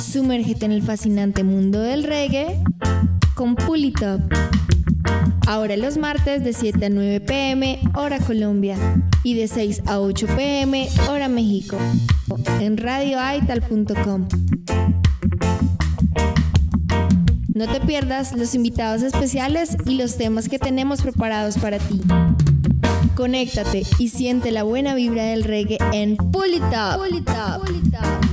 Sumérgete en el fascinante mundo del reggae con Pulitop. Ahora los martes de 7 a 9 pm, hora Colombia, y de 6 a 8 pm, hora México, en radioaital.com. No te pierdas los invitados especiales y los temas que tenemos preparados para ti. Conéctate y siente la buena vibra del reggae en Pulita. Pulita. Pulita.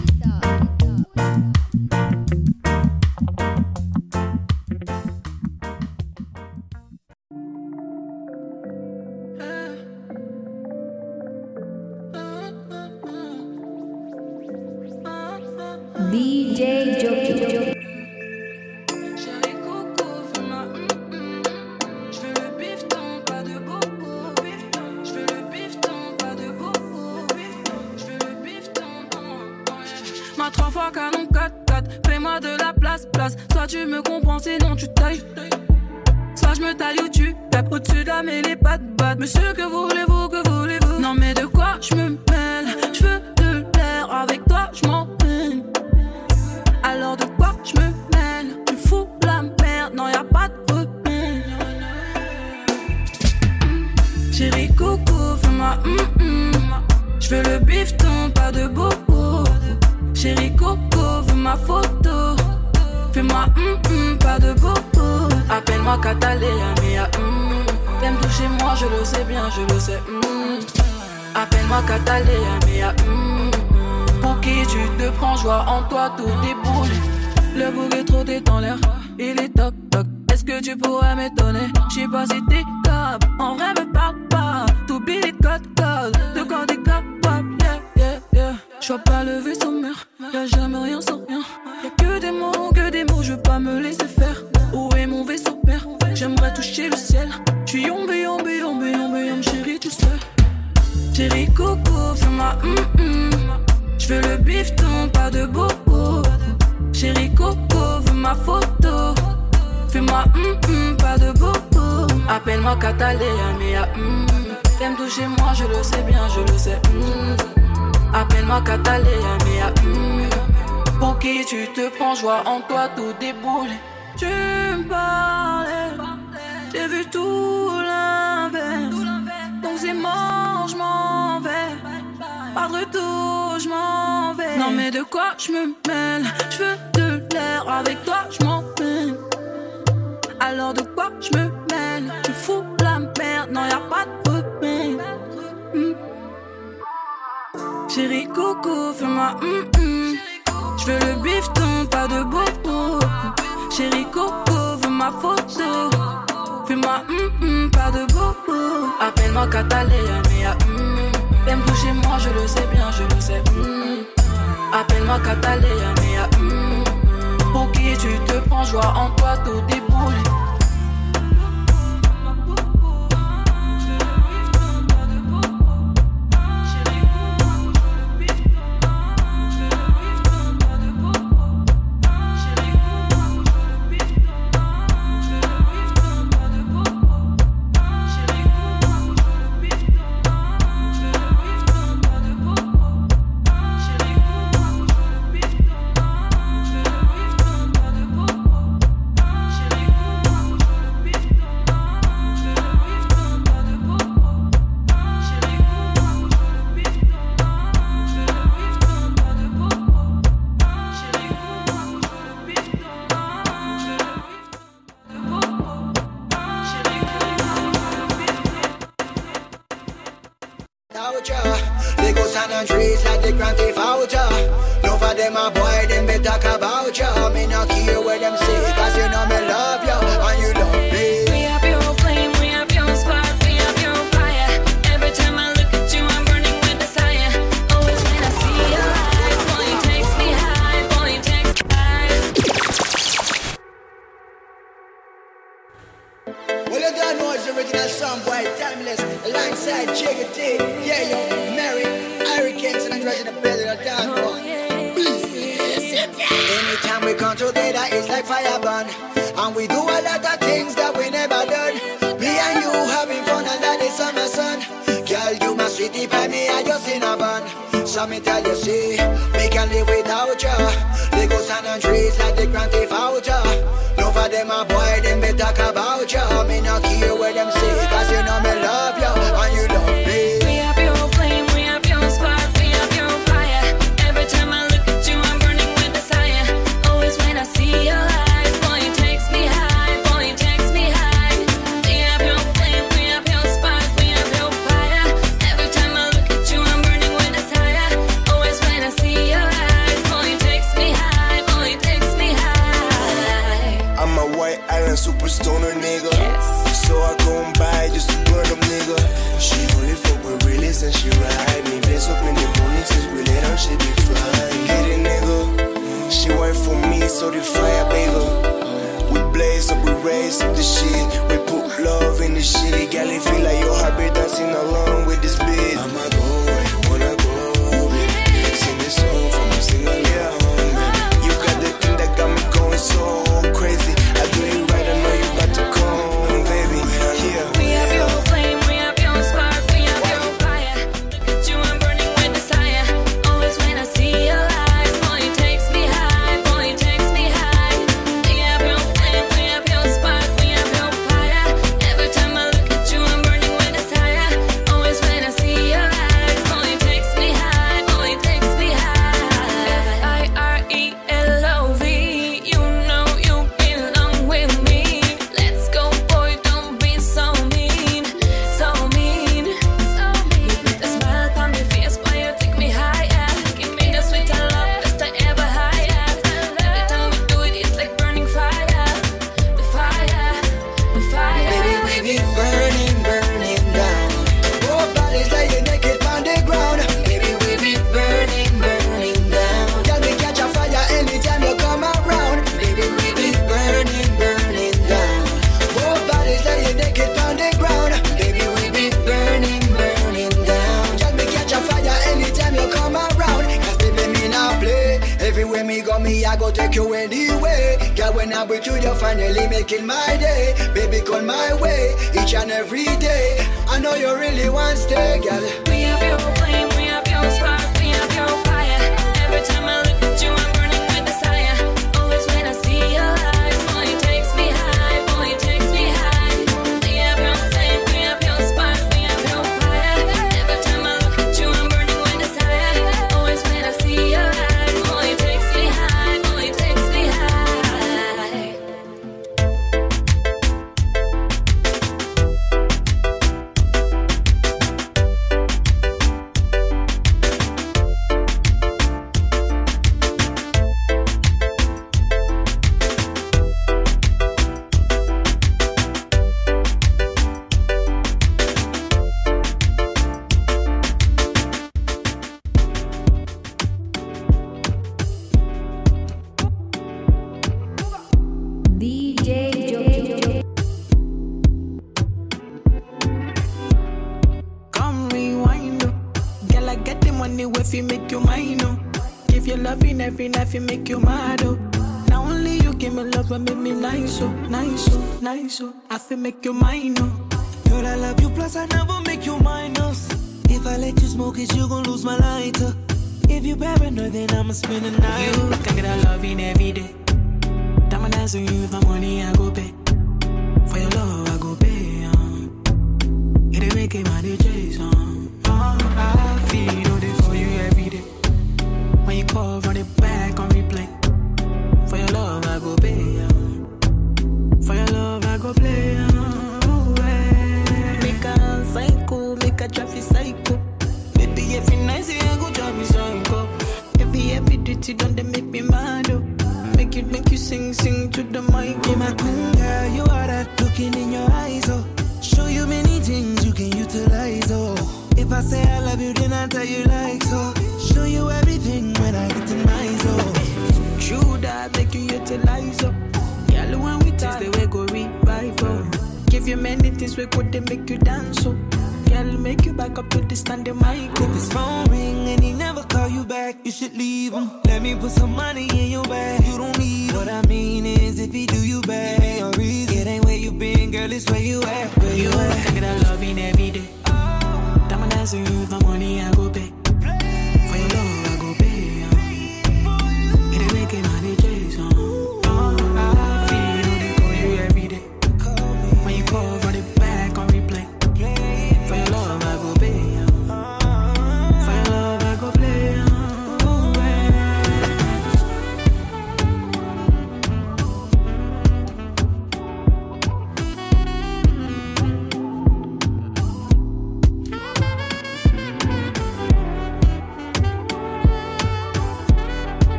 Wednesday, it.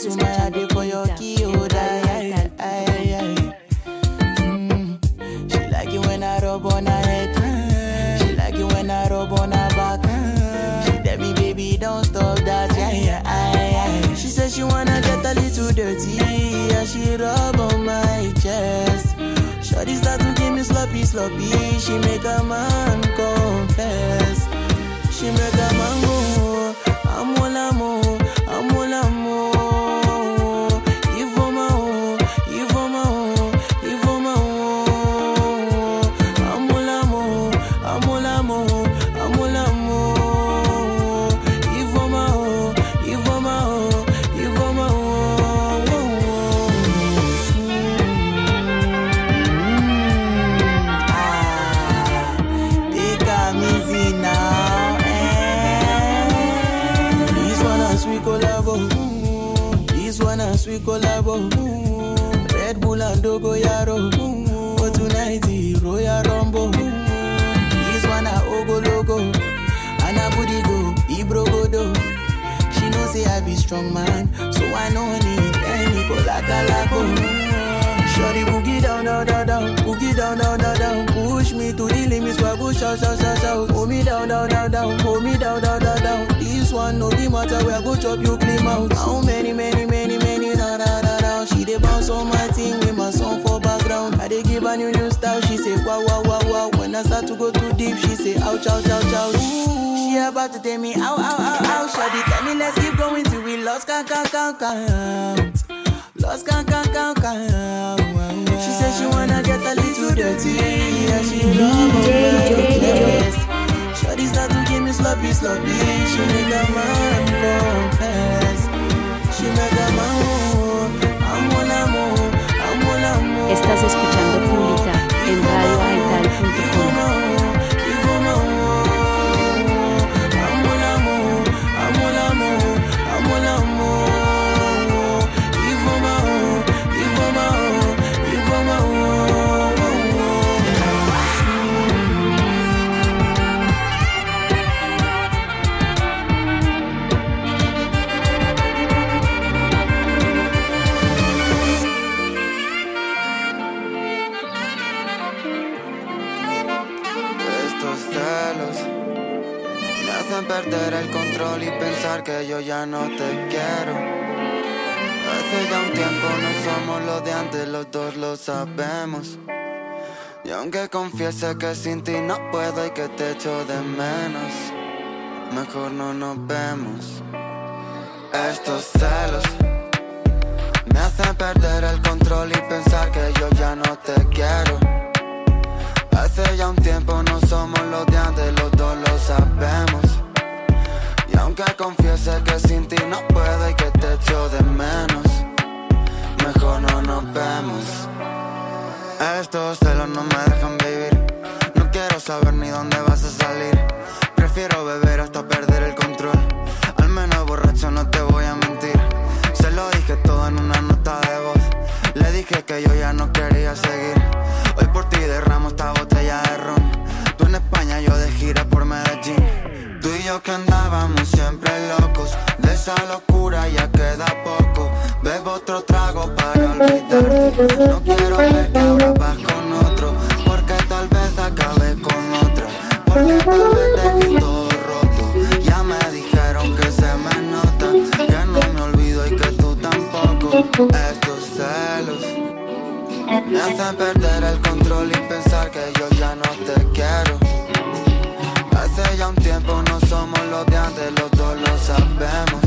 That's when I did for your key, oh, die, mm. She like it when I rub on her head. She like it when I rub on her back. She tell me, baby, don't stop that, yeah, yeah, I, She says she wanna get a little dirty, as she rub on my chest. Shorty start to give me sloppy, sloppy. She make a man confess. She make a man go say ouch, ouch, ouch, ouch. She about to take me out, out, out, out. Shawty tell me let's keep going till we lost count, count, count, count. Lost count, count, count, count. She said she wanna get a little dirty. Yeah, she love me. Shawty start to give me sloppy, sloppy. She make a man confess. She make a man. I'm all I'm all. I'm all I'm all. Estás escuchando perder el control y pensar que yo ya no te quiero. Hace ya un tiempo no somos los de antes, los dos lo sabemos. Y aunque confiese que sin ti no puedo y que te echo de menos, mejor no nos vemos. Estos celos me hacen perder el control y pensar que yo ya no te quiero. Hace ya un tiempo no somos los de antes, los lo. Aunque confiese que sin ti no puedo y que te echo de menos, mejor no nos vemos. Estos celos no me dejan vivir. No quiero saber ni dónde vas a salir. Prefiero beber hasta perder el control. Al menos borracho no te voy a mentir. Se lo dije todo en una nota de voz. Le dije que yo ya no quería seguir. Otro trago para olvidarte. No quiero ver que ahora vas con otro. Porque tal vez acabe con otra. Porque tal vez dejes todo roto. Ya me dijeron que se me nota. Que no me olvido y que tú tampoco. Estos celos. Me hacen perder el control y pensar que yo ya no te quiero. Hace ya un tiempo no somos los de antes, los dos lo sabemos.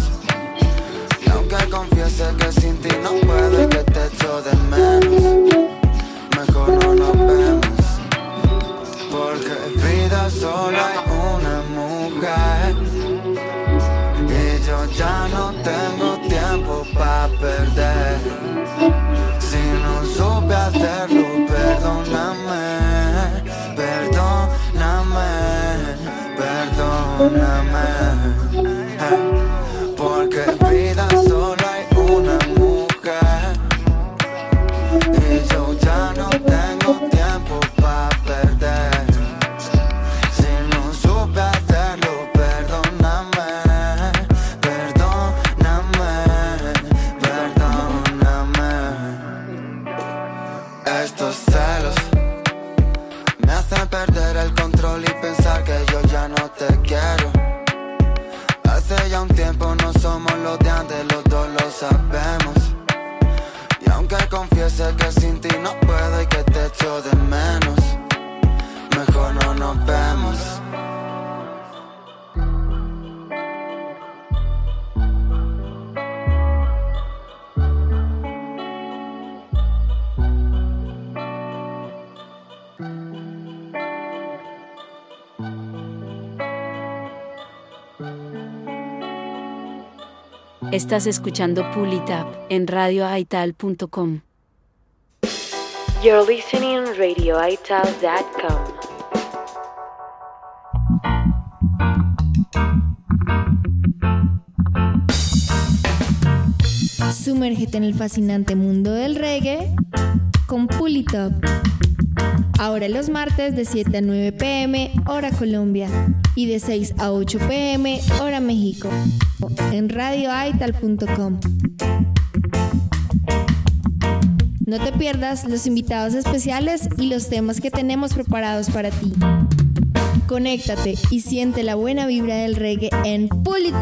Y aunque confiese que sin no puedo Estás escuchando Pull It Up en radioaital.com. You're listening radioital.com. Su Sumérgete en el fascinante mundo del reggae con Pulitop. Ahora los martes de 7 a 9 pm, hora Colombia, y de 6 a 8 pm, hora México, en radioaital.com. No te pierdas los invitados especiales y los temas que tenemos preparados para ti. Conéctate y siente la buena vibra del reggae en Pull It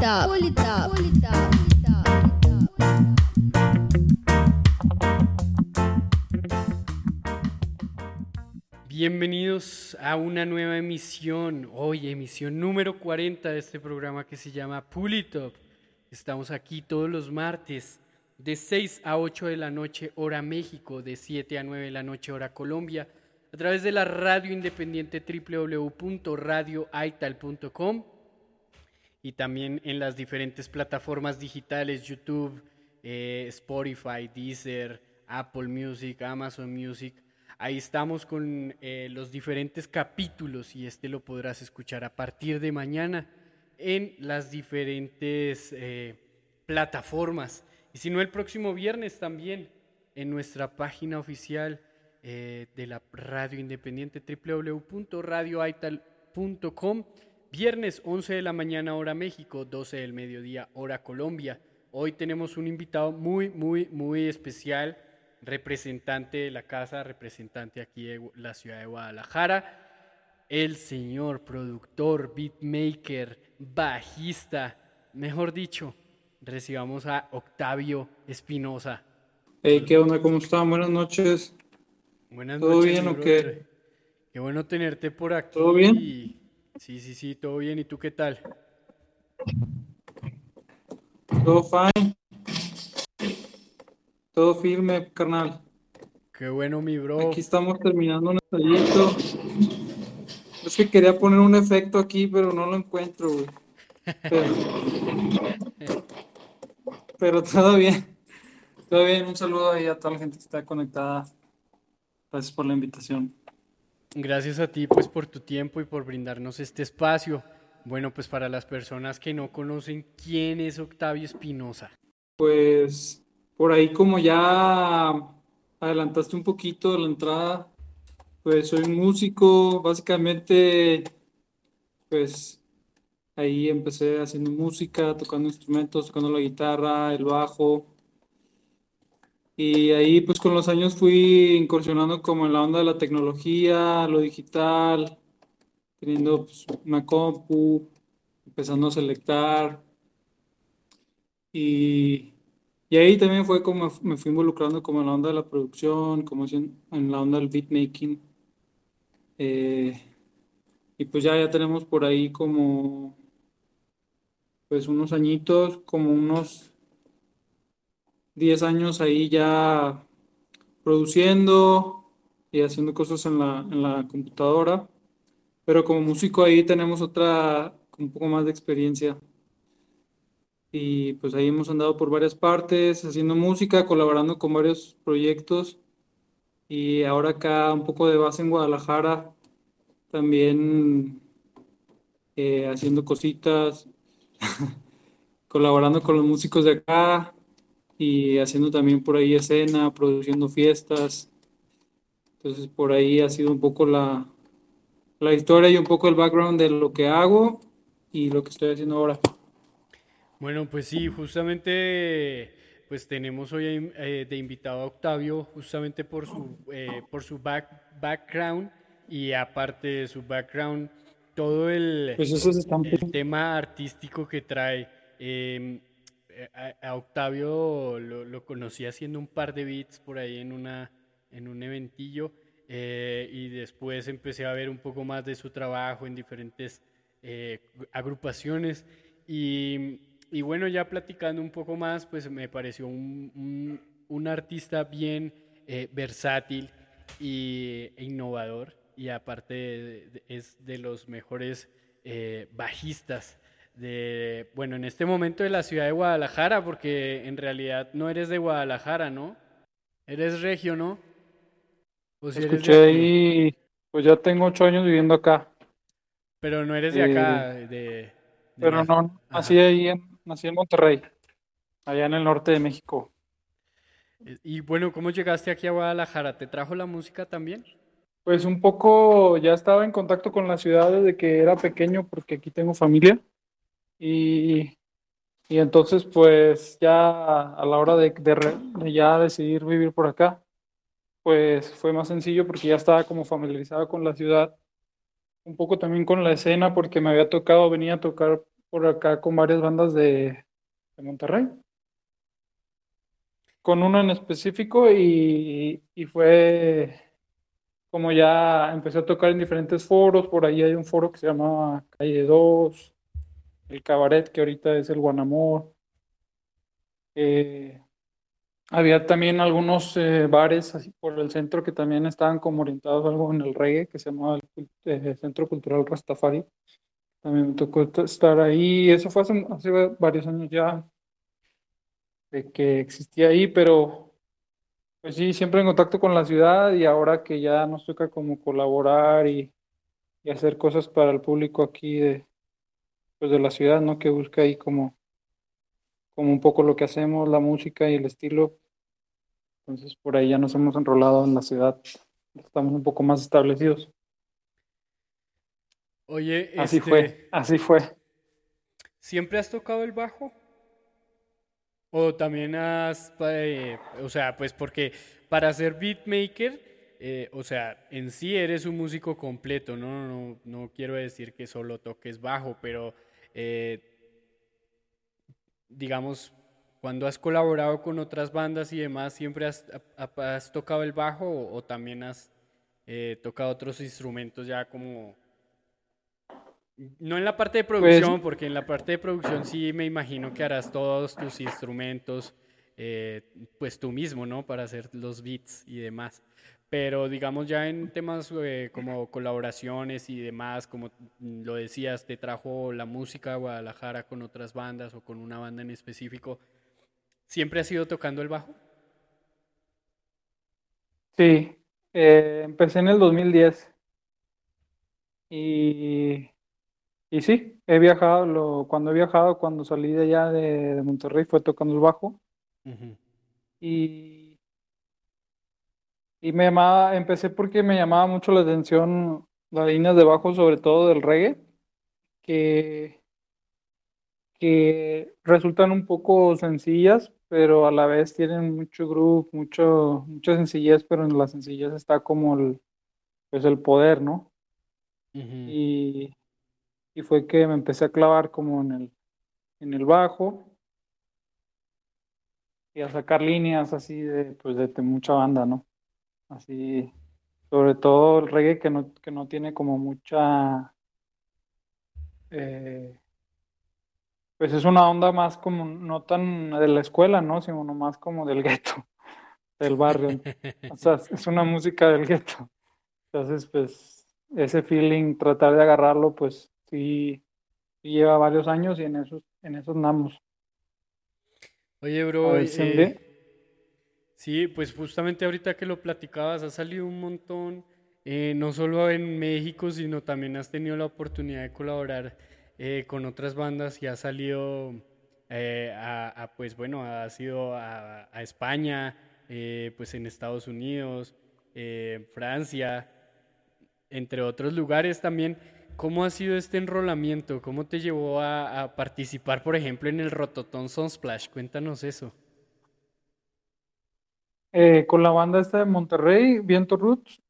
Bienvenidos a una nueva emisión, hoy emisión número 40 de este programa que se llama Pull It Up. Estamos aquí todos los martes de 6 a 8 de la noche hora México, de 7 a 9 de la noche hora Colombia, a través de la radio independiente www.radioaital.com y también en las diferentes plataformas digitales YouTube, eh, Spotify, Deezer, Apple Music, Amazon Music Ahí estamos con eh, los diferentes capítulos y este lo podrás escuchar a partir de mañana en las diferentes eh, plataformas. Y si no, el próximo viernes también en nuestra página oficial eh, de la radio independiente www.radioaital.com. Viernes 11 de la mañana hora México, 12 del mediodía hora Colombia. Hoy tenemos un invitado muy, muy, muy especial representante de la casa, representante aquí de la ciudad de Guadalajara, el señor productor, beatmaker, bajista, mejor dicho, recibamos a Octavio Espinosa. Hey, ¿qué onda? ¿Cómo están? Buenas noches. Buenas ¿Todo noches. bien o qué? Qué bueno tenerte por aquí. ¿Todo bien? Sí, sí, sí, todo bien. ¿Y tú qué tal? Todo fine. Todo firme, carnal. Qué bueno, mi bro. Aquí estamos terminando un ensayito. Es que quería poner un efecto aquí, pero no lo encuentro, güey. Pero, pero todo bien. Todo bien. Un saludo ahí a toda la gente que está conectada. Gracias por la invitación. Gracias a ti, pues, por tu tiempo y por brindarnos este espacio. Bueno, pues para las personas que no conocen, ¿quién es Octavio Espinosa? Pues por ahí como ya adelantaste un poquito la entrada, pues soy músico, básicamente, pues ahí empecé haciendo música, tocando instrumentos, tocando la guitarra, el bajo. Y ahí pues con los años fui incursionando como en la onda de la tecnología, lo digital, teniendo pues, una compu, empezando a selectar. Y, y ahí también fue como me fui involucrando como en la onda de la producción, como en, la onda del beatmaking. Eh, y pues ya, ya tenemos por ahí como pues unos añitos, como unos 10 años ahí ya produciendo y haciendo cosas en la, en la computadora. Pero como músico ahí tenemos otra, un poco más de experiencia. Y pues ahí hemos andado por varias partes, haciendo música, colaborando con varios proyectos. Y ahora acá un poco de base en Guadalajara, también eh, haciendo cositas, colaborando con los músicos de acá y haciendo también por ahí escena, produciendo fiestas. Entonces por ahí ha sido un poco la, la historia y un poco el background de lo que hago y lo que estoy haciendo ahora. Bueno, pues sí, justamente pues tenemos hoy eh, de invitado a Octavio justamente por su, eh, por su back, background y aparte de su background, todo el, Pues el tema artístico que trae. Eh, a, a Octavio lo, lo conocí haciendo un par de beats por ahí en, una, en un eventillo eh, y después empecé a ver un poco más de su trabajo en diferentes eh, agrupaciones y, y bueno, ya platicando un poco más, pues me pareció un, un- un artista bien eh, versátil y, e innovador y aparte de- de- es de los mejores eh, bajistas de, bueno, en este momento de la ciudad de Guadalajara, porque en realidad no eres de Guadalajara, ¿no? Eres regio, ¿no? Si de Escuché ahí, pues ya tengo ocho años viviendo acá, Pero no eres de acá, de, de pero no, nací ahí en, nací en Monterrey, allá en el norte de México. Eh, Y bueno, ¿cómo llegaste aquí a Guadalajara? ¿Te trajo la música también? Pues un poco ya estaba en contacto con la ciudad desde que era pequeño porque aquí tengo familia y, y entonces pues ya a la hora de, de re- de ya decidir vivir por acá, pues fue más sencillo porque ya estaba como familiarizado con la ciudad, un poco también con la escena porque me había tocado, venía a tocar por acá con varias bandas de, de Monterrey, con una en específico y, y fue como ya empecé a tocar en diferentes foros, por ahí hay un foro que se llama Calle 2, el Cabaret, que ahorita es el Guanamor. Eh, había también algunos eh, bares así por el centro que también estaban como orientados a algo en el reggae, que se llamaba el cult- eh, Centro Cultural Rastafari. También me tocó estar ahí, eso fue hace, hace varios años ya de que existía ahí, pero pues sí, siempre en contacto con la ciudad y ahora que ya nos toca como colaborar y, y hacer cosas para el público aquí de, pues de la ciudad, ¿no? Que busca ahí como, como un poco lo que hacemos, la música y el estilo. Entonces por ahí ya nos hemos enrolado en la ciudad, estamos un poco más establecidos. Oye, Así este, fue, así fue. ¿siempre has tocado el bajo? O también has, eh, o sea, pues porque para ser beatmaker, eh, o sea, en sí eres un músico completo, no, no, no quiero decir que solo toques bajo, pero eh, digamos, cuando has colaborado con otras bandas y demás, ¿siempre has, ha- has tocado el bajo o, o también has eh, tocado otros instrumentos ya como... No en la parte de producción, porque en la parte de producción sí me imagino que harás todos tus instrumentos, eh, pues tú mismo, ¿no? Para hacer los beats y demás. Pero digamos ya en temas eh, como colaboraciones y demás, como lo decías, te trajo la música a Guadalajara con otras bandas o con una banda en específico, ¿siempre has ido tocando el bajo? Sí, eh, empecé en el 2010 y, y sí, he viajado, lo, cuando he viajado, cuando salí de allá de, de Monterrey fue tocando el bajo. Y, y me llamaba, empecé porque me llamaba mucho la atención las líneas de bajo, sobre todo del reggae, que, que resultan un poco sencillas, pero a la vez tienen mucho groove, mucho, mucha sencillez, pero en la sencillez está como el, pues el poder, ¿no? Y, y fue que me empecé a clavar como en el, en el bajo y a sacar líneas así de, pues de, mucha banda, ¿no? Así, sobre todo el reggae que no, que no tiene como mucha, eh, pues es una onda más como, no tan de la escuela, ¿no? Sino más como del gueto, del barrio. O sea, es una música del gueto. Entonces, pues, ese feeling, tratar de agarrarlo, pues, sí, sí lleva varios años y en esos, en esos andamos. Oye, bro, ver eh, sí, pues justamente ahorita que lo platicabas, ha salido un montón, eh, no solo en México, sino también has tenido la oportunidad de colaborar eh, con otras bandas y has salido a, a, pues bueno, has ido a, a España, pues en Estados Unidos, Francia, entre otros lugares también. ¿Cómo ha sido este enrolamiento? ¿Cómo te llevó a, participar, por ejemplo, en el Rototom Sunsplash? Cuéntanos eso. Eh, con la banda esta de Monterrey, Viento Roots,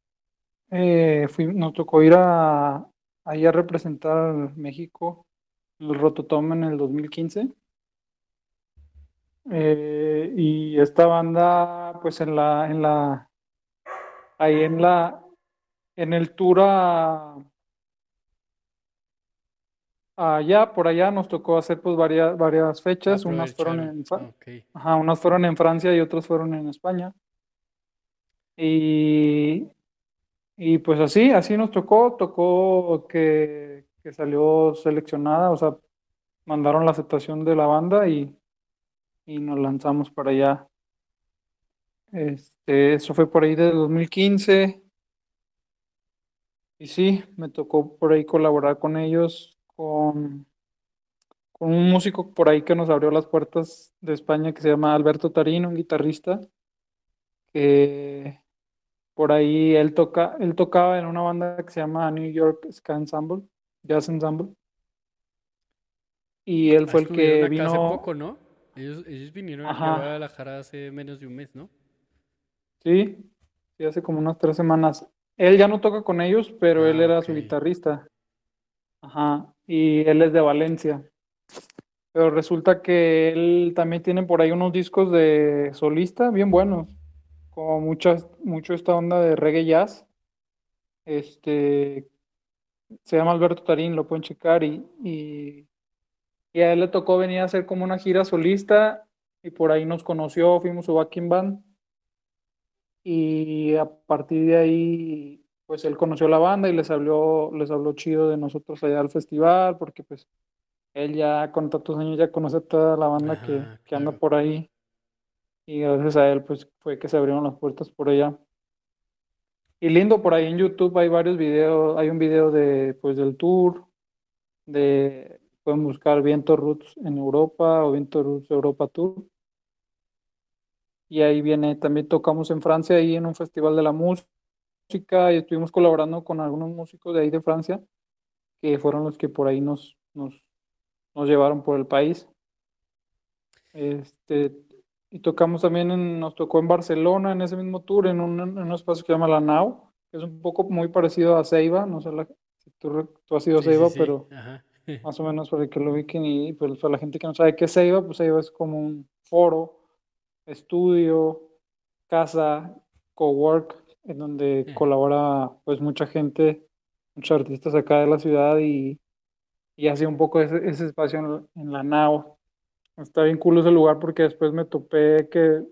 eh, nos tocó ir a, ahí a representar México, el Rototom en el 2015. Eh, y esta banda, pues en la, en la, ahí en la, en el tour a- allá, por allá nos tocó hacer pues varias, varias fechas, unas fueron en. Ajá, unas fueron en Francia y otras fueron en España. Y, y pues así, así nos tocó, tocó que, que salió seleccionada, o sea, mandaron la aceptación de la banda y, y nos lanzamos para allá. Este, eso fue por ahí de 2015. Y sí, me tocó por ahí colaborar con ellos, con, con un músico por ahí que nos abrió las puertas de España que se llama Alberto Tarino, un guitarrista. que por ahí él toca, él tocaba en una banda que se llama New York Ska Ensemble, Jazz Ensemble. Y él fue el que acá vino. hace poco, ¿no? Ellos, ellos vinieron aquí a Ajá. Guadalajara hace menos de un mes, ¿no? Sí, sí, hace como unas tres semanas. Él ya no toca con ellos, pero él Ah, era su ok. guitarrista. Ajá, y él es de Valencia. Pero resulta que él también tiene por ahí unos discos de solista bien buenos, como muchas, mucho esta onda de reggae jazz. Este, se llama Alberto Tarín, lo pueden checar y, y, y a él le tocó venir a hacer como una gira solista y por ahí nos conoció, fuimos su backing band y a partir de ahí pues él conoció la banda y les habló, les habló chido de nosotros allá al festival porque pues él ya con tantos años ya conoce toda la banda que, que anda claro. por ahí y gracias a él pues fue que se abrieron las puertas por allá. Y lindo, por ahí en YouTube hay varios videos, hay un video de pues del tour, de pueden buscar Viento Roots en Europa o Viento Roots Europa Tour. Y ahí viene, también tocamos en Francia, ahí en un festival de la música, y estuvimos colaborando con algunos músicos de ahí de Francia, que fueron los que por ahí nos, nos, nos llevaron por el país. Este, y tocamos también, en- nos tocó en Barcelona en ese mismo tour, en un, en un espacio que se llama La Nau, que es un poco muy parecido a Ceiba, no sé la- si tú, tú has ido a Sí, sí, Ceiba, sí, pero ajá. más o menos para que lo ubiquen y pues para la gente que no sabe qué es Ceiba, pues Ceiba es como un foro, estudio, casa, cowork, en donde colabora pues mucha gente, muchos artistas acá de la ciudad y, y hace un poco ese, ese espacio en, en la nao. Está bien cool ese lugar porque después me topé que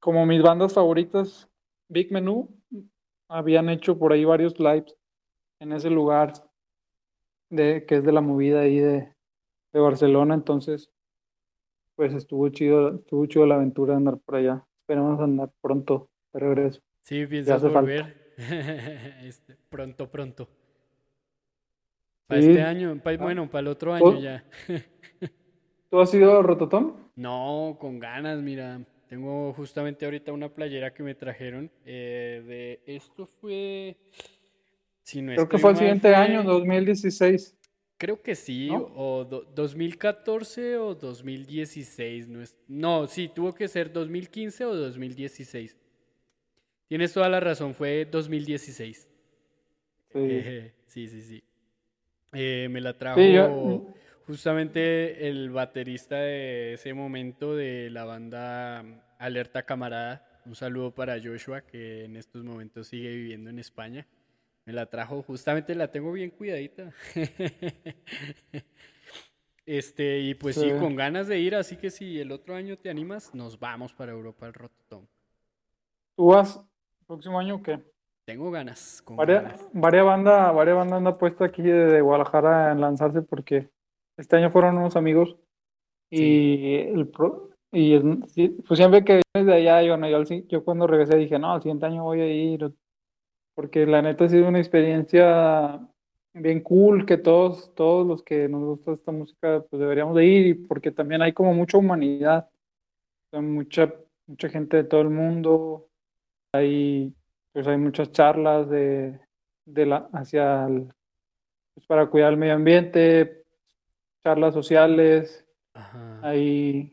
como mis bandas favoritas, Big Menú, habían hecho por ahí varios lives en ese lugar de, que es de la movida ahí de, de Barcelona, entonces pues estuvo chido, estuvo chido la aventura de andar por allá. Esperamos andar pronto de regreso. Sí, piensas volver. Este, pronto, pronto. Para Sí. este año, pa- Ah. bueno, para el otro año ya. ¿Tú has ido a Rototom? No, con ganas, mira. Tengo justamente ahorita una playera que me trajeron. eh, de esto fue. Si no Creo que fue el siguiente fue- año, 2016. Creo que sí, ¿No? o do- 2014 o 2016. No, es, no, sí, tuvo que ser 2015 o 2016. Tienes toda la razón, fue 2016. Sí. Eh, sí, sí, sí. Eh, me la trajo Sí, yo- justamente el baterista de ese momento de la banda Alerta Camarada. Un saludo para Joshua, que en estos momentos sigue viviendo en España. Me la trajo, justamente la tengo bien cuidadita. Este, y pues sí, Sí. con ganas de ir, así que si el otro año te animas, nos vamos para Europa al Rototom. ¿Tú vas próximo año qué? Tengo ganas, con Varias, ganas. varias bandas varias banda anda puesta aquí de, de Guadalajara en lanzarse porque este año fueron unos amigos y el pro- y el- sí, pues siempre que vienes de allá, yo, no, yo, al yo cuando regresé dije, no, el siguiente año voy a ir, porque la neta ha sido una experiencia bien cool que todos, todos los que nos gusta esta música pues deberíamos de ir y porque también hay como mucha humanidad, mucha, mucha gente de todo el mundo, hay pues hay muchas charlas de, de la, hacia el- pues, para cuidar el medio ambiente, charlas sociales, Ajá. hay,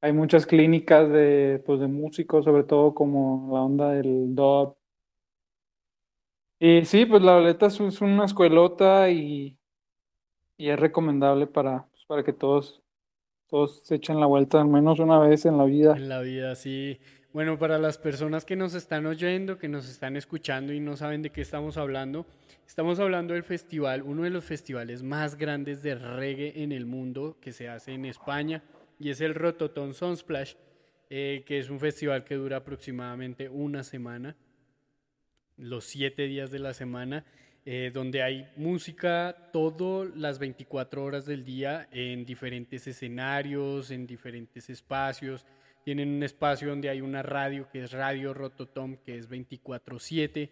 hay muchas clínicas de, pues, de músicos, sobre todo como la onda del dub. Y sí, pues la Valeta es, es una escuelota y, y es recomendable para, pues, para que todos, todos se echen la vuelta al menos una vez en la vida. En la vida, sí. Bueno, para las personas que nos están oyendo, que nos están escuchando y no saben de qué estamos hablando, estamos hablando del festival, uno de los festivales más grandes de reggae en el mundo que se hace en España y es el Rototom Sunsplash, eh, que es un festival que dura aproximadamente una semana, los siete días de la semana, eh, donde hay música todas las 24 horas del día en diferentes escenarios, en diferentes espacios. Tienen un espacio donde hay una radio que es Radio Rototom, que es 24/7.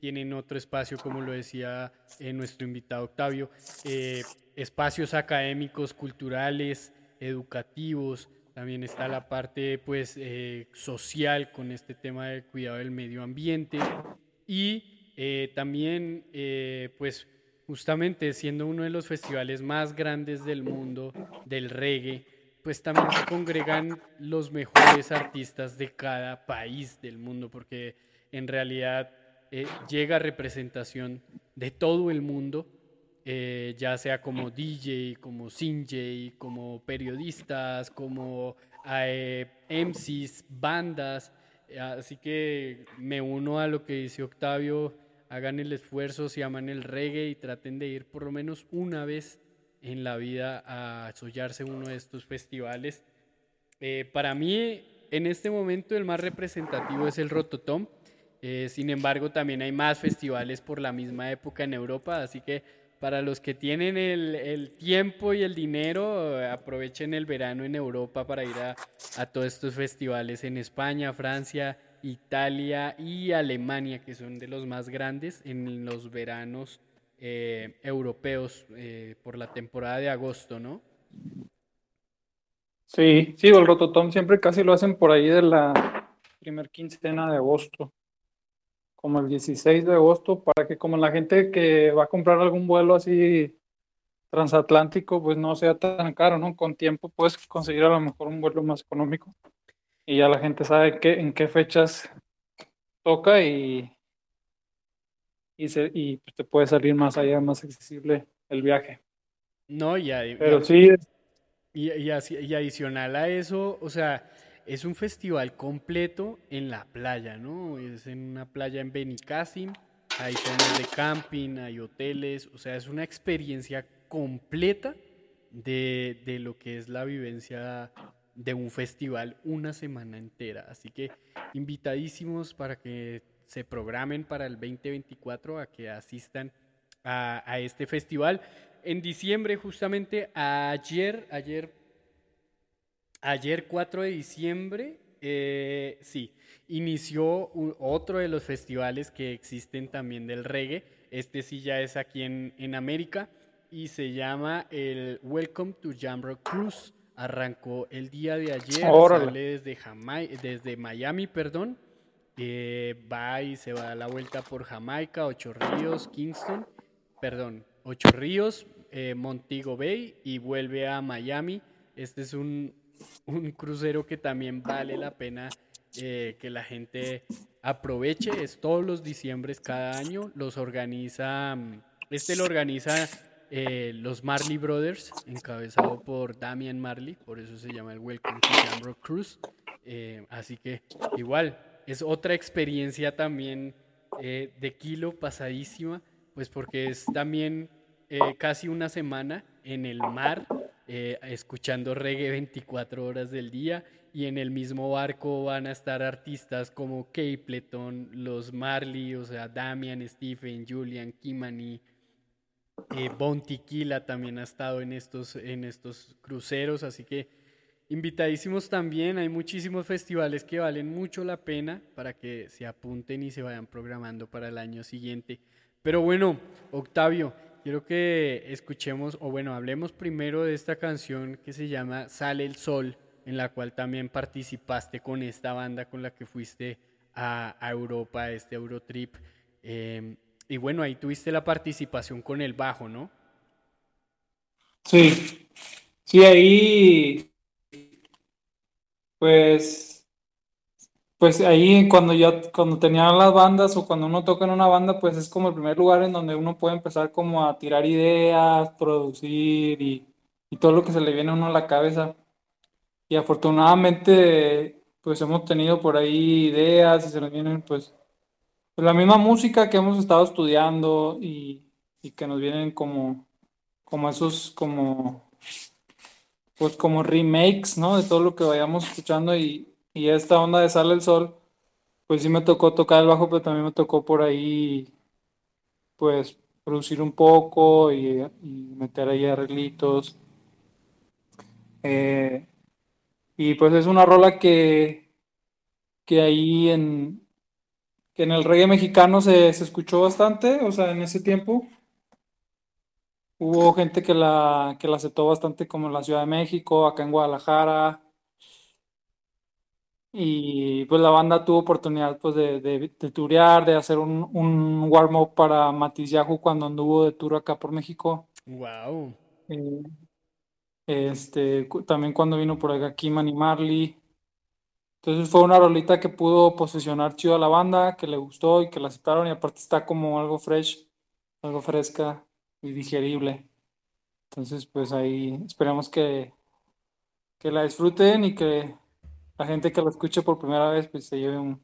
Tienen otro espacio, como lo decía eh, nuestro invitado Octavio, eh, espacios académicos, culturales, educativos. también está la parte pues eh, social con este tema del cuidado del medio ambiente y también pues justamente siendo uno de los festivales más grandes del mundo del reggae, pues también se congregan los mejores artistas de cada país del mundo, porque en realidad llega representación de todo el mundo eh, ya sea como DJ, como Sinjay, como periodistas, como eh, MCs, bandas. Así que me uno a lo que dice Octavio, hagan el esfuerzo, si aman el reggae y traten de ir por lo menos una vez en la vida a sollarse uno de estos festivales. Eh, para mí, en este momento, el más representativo es el Rototom. sin embargo, también hay más festivales por la misma época en Europa, así que para los que tienen el, tiempo y el dinero, aprovechen el verano en Europa para ir a, todos estos festivales en España, Francia, Italia y Alemania, que son de los más grandes en los veranos eh, europeos eh, por la temporada de agosto, ¿no? Sí, sí, el Rototom siempre casi lo hacen por ahí de la primer quincena de agosto como el 16 de agosto, para que como la gente que va a comprar algún vuelo así transatlántico, pues no sea tan caro, ¿no? Con tiempo puedes conseguir a lo mejor un vuelo más económico y ya la gente sabe qué, en qué fechas toca y, y, se, y pues, te puede salir más allá, más accesible el viaje. No, y, Pero sí. Y, y, y adicional a eso, o sea, es un festival completo en la playa, ¿no? Es en una playa en Benicassim, hay zonas de camping, hay hoteles, o sea, es una experiencia completa de, de lo que es la vivencia de un festival una semana entera. Así que invitadísimos para que se programen para el 2024 a que asistan a, a este festival. En diciembre, justamente ayer, ayer Ayer 4 de diciembre, eh, sí, inició otro de los festivales que existen también del reggae. Este sí ya es aquí en, en América y se llama el Welcome to Jamrock Cruise. Arrancó el día de ayer, sale desde, desde Miami, perdón. Eh, va y se va a la vuelta por Jamaica, Ocho Ríos, Kingston, perdón, Ocho Ríos, eh, Montego Bay y vuelve a Miami. Este es un, un crucero que también vale la pena eh, que la gente aproveche. Es todos los diciembres cada año. Los organiza, mm, este lo organiza eh, los Marley Brothers, encabezado por Damian Marley, por eso se llama el Welcome to Jamrock Cruise. Así que igual, es otra experiencia también de kilo pasadísima, pues porque es también casi una semana en el mar eh, escuchando reggae 24 horas del día y en el mismo barco van a estar artistas como Capleton, los Marley, o sea, Damian, Stephen, Julian, Kimani, eh, Bon también ha estado en estos, en estos cruceros, así que invitadísimos también, hay muchísimos festivales que valen mucho la pena para que se apunten y se vayan programando para el año siguiente. Pero bueno, Octavio, quiero que escuchemos, o bueno, hablemos primero de esta canción que se llama Sale el Sol, en la cual también participaste con esta banda con la que fuiste a, Europa, a este Eurotrip. Em, y bueno, ahí tuviste la participación con el bajo, ¿no? Sí, sí, ahí, pues pues ahí cuando ya, cuando tenía las bandas o cuando uno toca en una banda, pues es como el primer lugar en donde uno puede empezar como a tirar ideas, producir y, todo lo que se le viene a uno a la cabeza. Y afortunadamente, pues hemos tenido por ahí ideas y se nos vienen pues, pues la misma música que hemos estado estudiando y, y que nos vienen como, como esos, como, pues como remakes, ¿no? De todo lo que vayamos escuchando y, y esta onda de Sale el Sol, pues sí me tocó tocar el bajo, pero también me tocó por ahí, pues, producir un poco y, meter ahí arreglitos. Eh, y pues es una rola que, que ahí en, que en el reggae mexicano se, se escuchó bastante, o sea, en ese tiempo. Hubo gente que la, que la aceptó bastante como en la Ciudad de México, acá en Guadalajara, Y pues la banda tuvo oportunidad pues de, de, de turear, de hacer un, un warm-up para Matiz Yahoo cuando anduvo de tour acá por México. Wow. Eh, este, también cuando vino por acá Kim y Marley. Entonces fue una rolita que pudo posicionar chido a la banda, que le gustó y que la aceptaron y aparte está como algo fresh, algo fresca y digerible. Entonces pues ahí esperamos que, que la disfruten y que la gente que la escuche por primera vez pues se lleve un,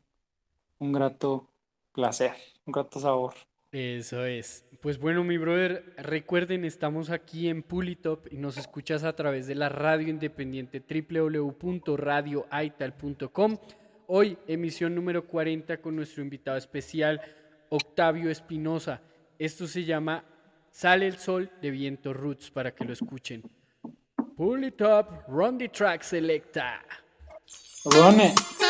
un grato placer, un grato sabor. Eso es. Pues bueno, mi brother, recuerden, estamos aquí en Pulitop y nos escuchas a través de la radio independiente www.radioaital.com. Hoy, emisión número 40 con nuestro invitado especial, Octavio Espinosa. Esto se llama Sale el Sol de Viento Roots para que lo escuchen. Pulitop, run the track selecta. Rone. Ha,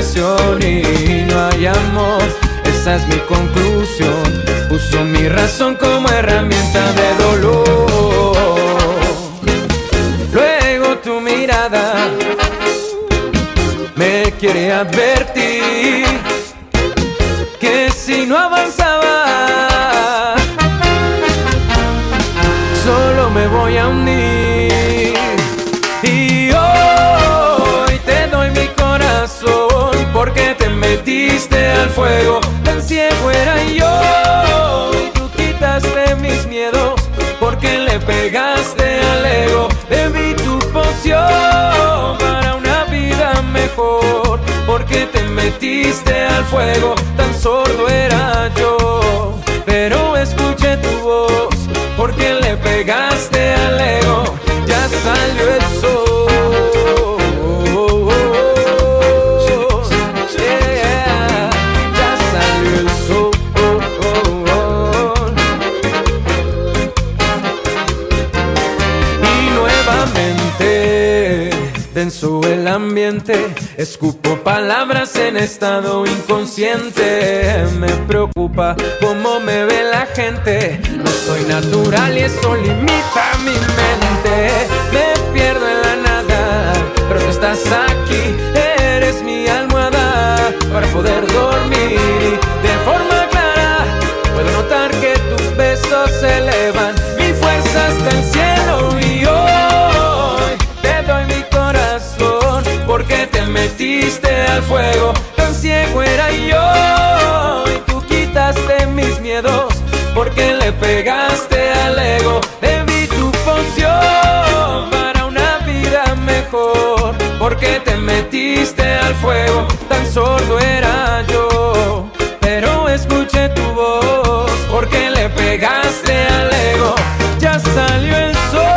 y no hay amor. Esa es mi conclusión. Uso mi razón Tan ciego era yo. Y tú quitaste mis miedos porque le pegaste al ego. Bebí tu poción para una vida mejor. Porque te metiste al fuego, tan sordo era yo. Escupo palabras en estado inconsciente. Me preocupa cómo me ve la gente. No soy natural y eso limita mi mente. Me pierdo en la nada, pero tú estás aquí, eres mi almohada para poder dormir fuego. Tan ciego era yo y tú quitaste mis miedos porque le pegaste al ego. Bebí tu poción para una vida mejor porque te metiste al fuego. Tan sordo era yo, pero escuché tu voz porque le pegaste al ego. Ya salió el sol.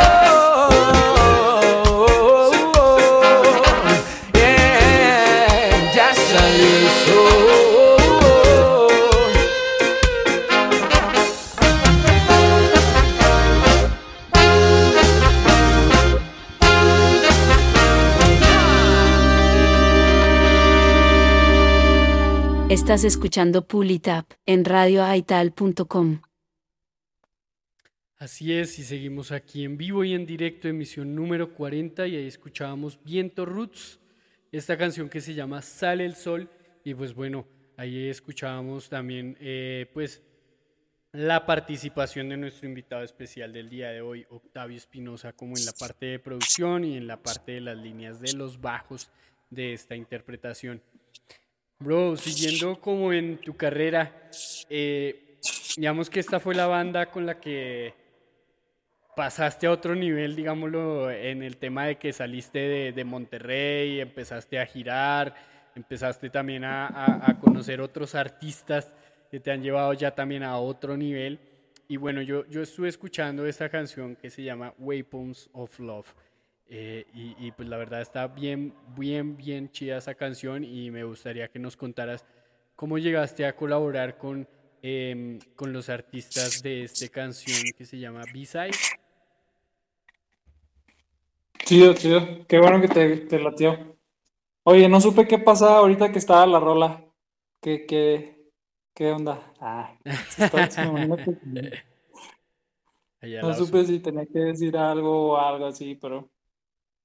Escuchando Pulitap en radioaital.com. Así es, y seguimos aquí en vivo y en directo, emisión número 40, y ahí escuchábamos Viento Roots, esta canción que se llama Sale el Sol, y pues bueno, ahí escuchábamos también eh, pues la participación de nuestro invitado especial del día de hoy, Octavio Espinosa, como en la parte de producción y en la parte de las líneas de los bajos de esta interpretación. Bro, siguiendo como en tu carrera, eh, digamos que esta fue la banda con la que pasaste a otro nivel, digámoslo, en el tema de que saliste de, de Monterrey, empezaste a girar, empezaste también a, conocer otros artistas que te han llevado ya también a otro nivel. Y bueno, yo, yo estuve escuchando esta canción que se llama Weapons of Love. Eh, y, y, pues la verdad está bien, bien, bien chida esa canción y me gustaría que nos contaras cómo llegaste a colaborar con, eh, con los artistas de esta canción que se llama B-Side. Chido, chido. Qué bueno que te, te latió. Oye, no supe qué pasaba ahorita que estaba la rola. ¿Qué, qué, qué onda? Ah, no supe si tenía que decir algo o algo así, pero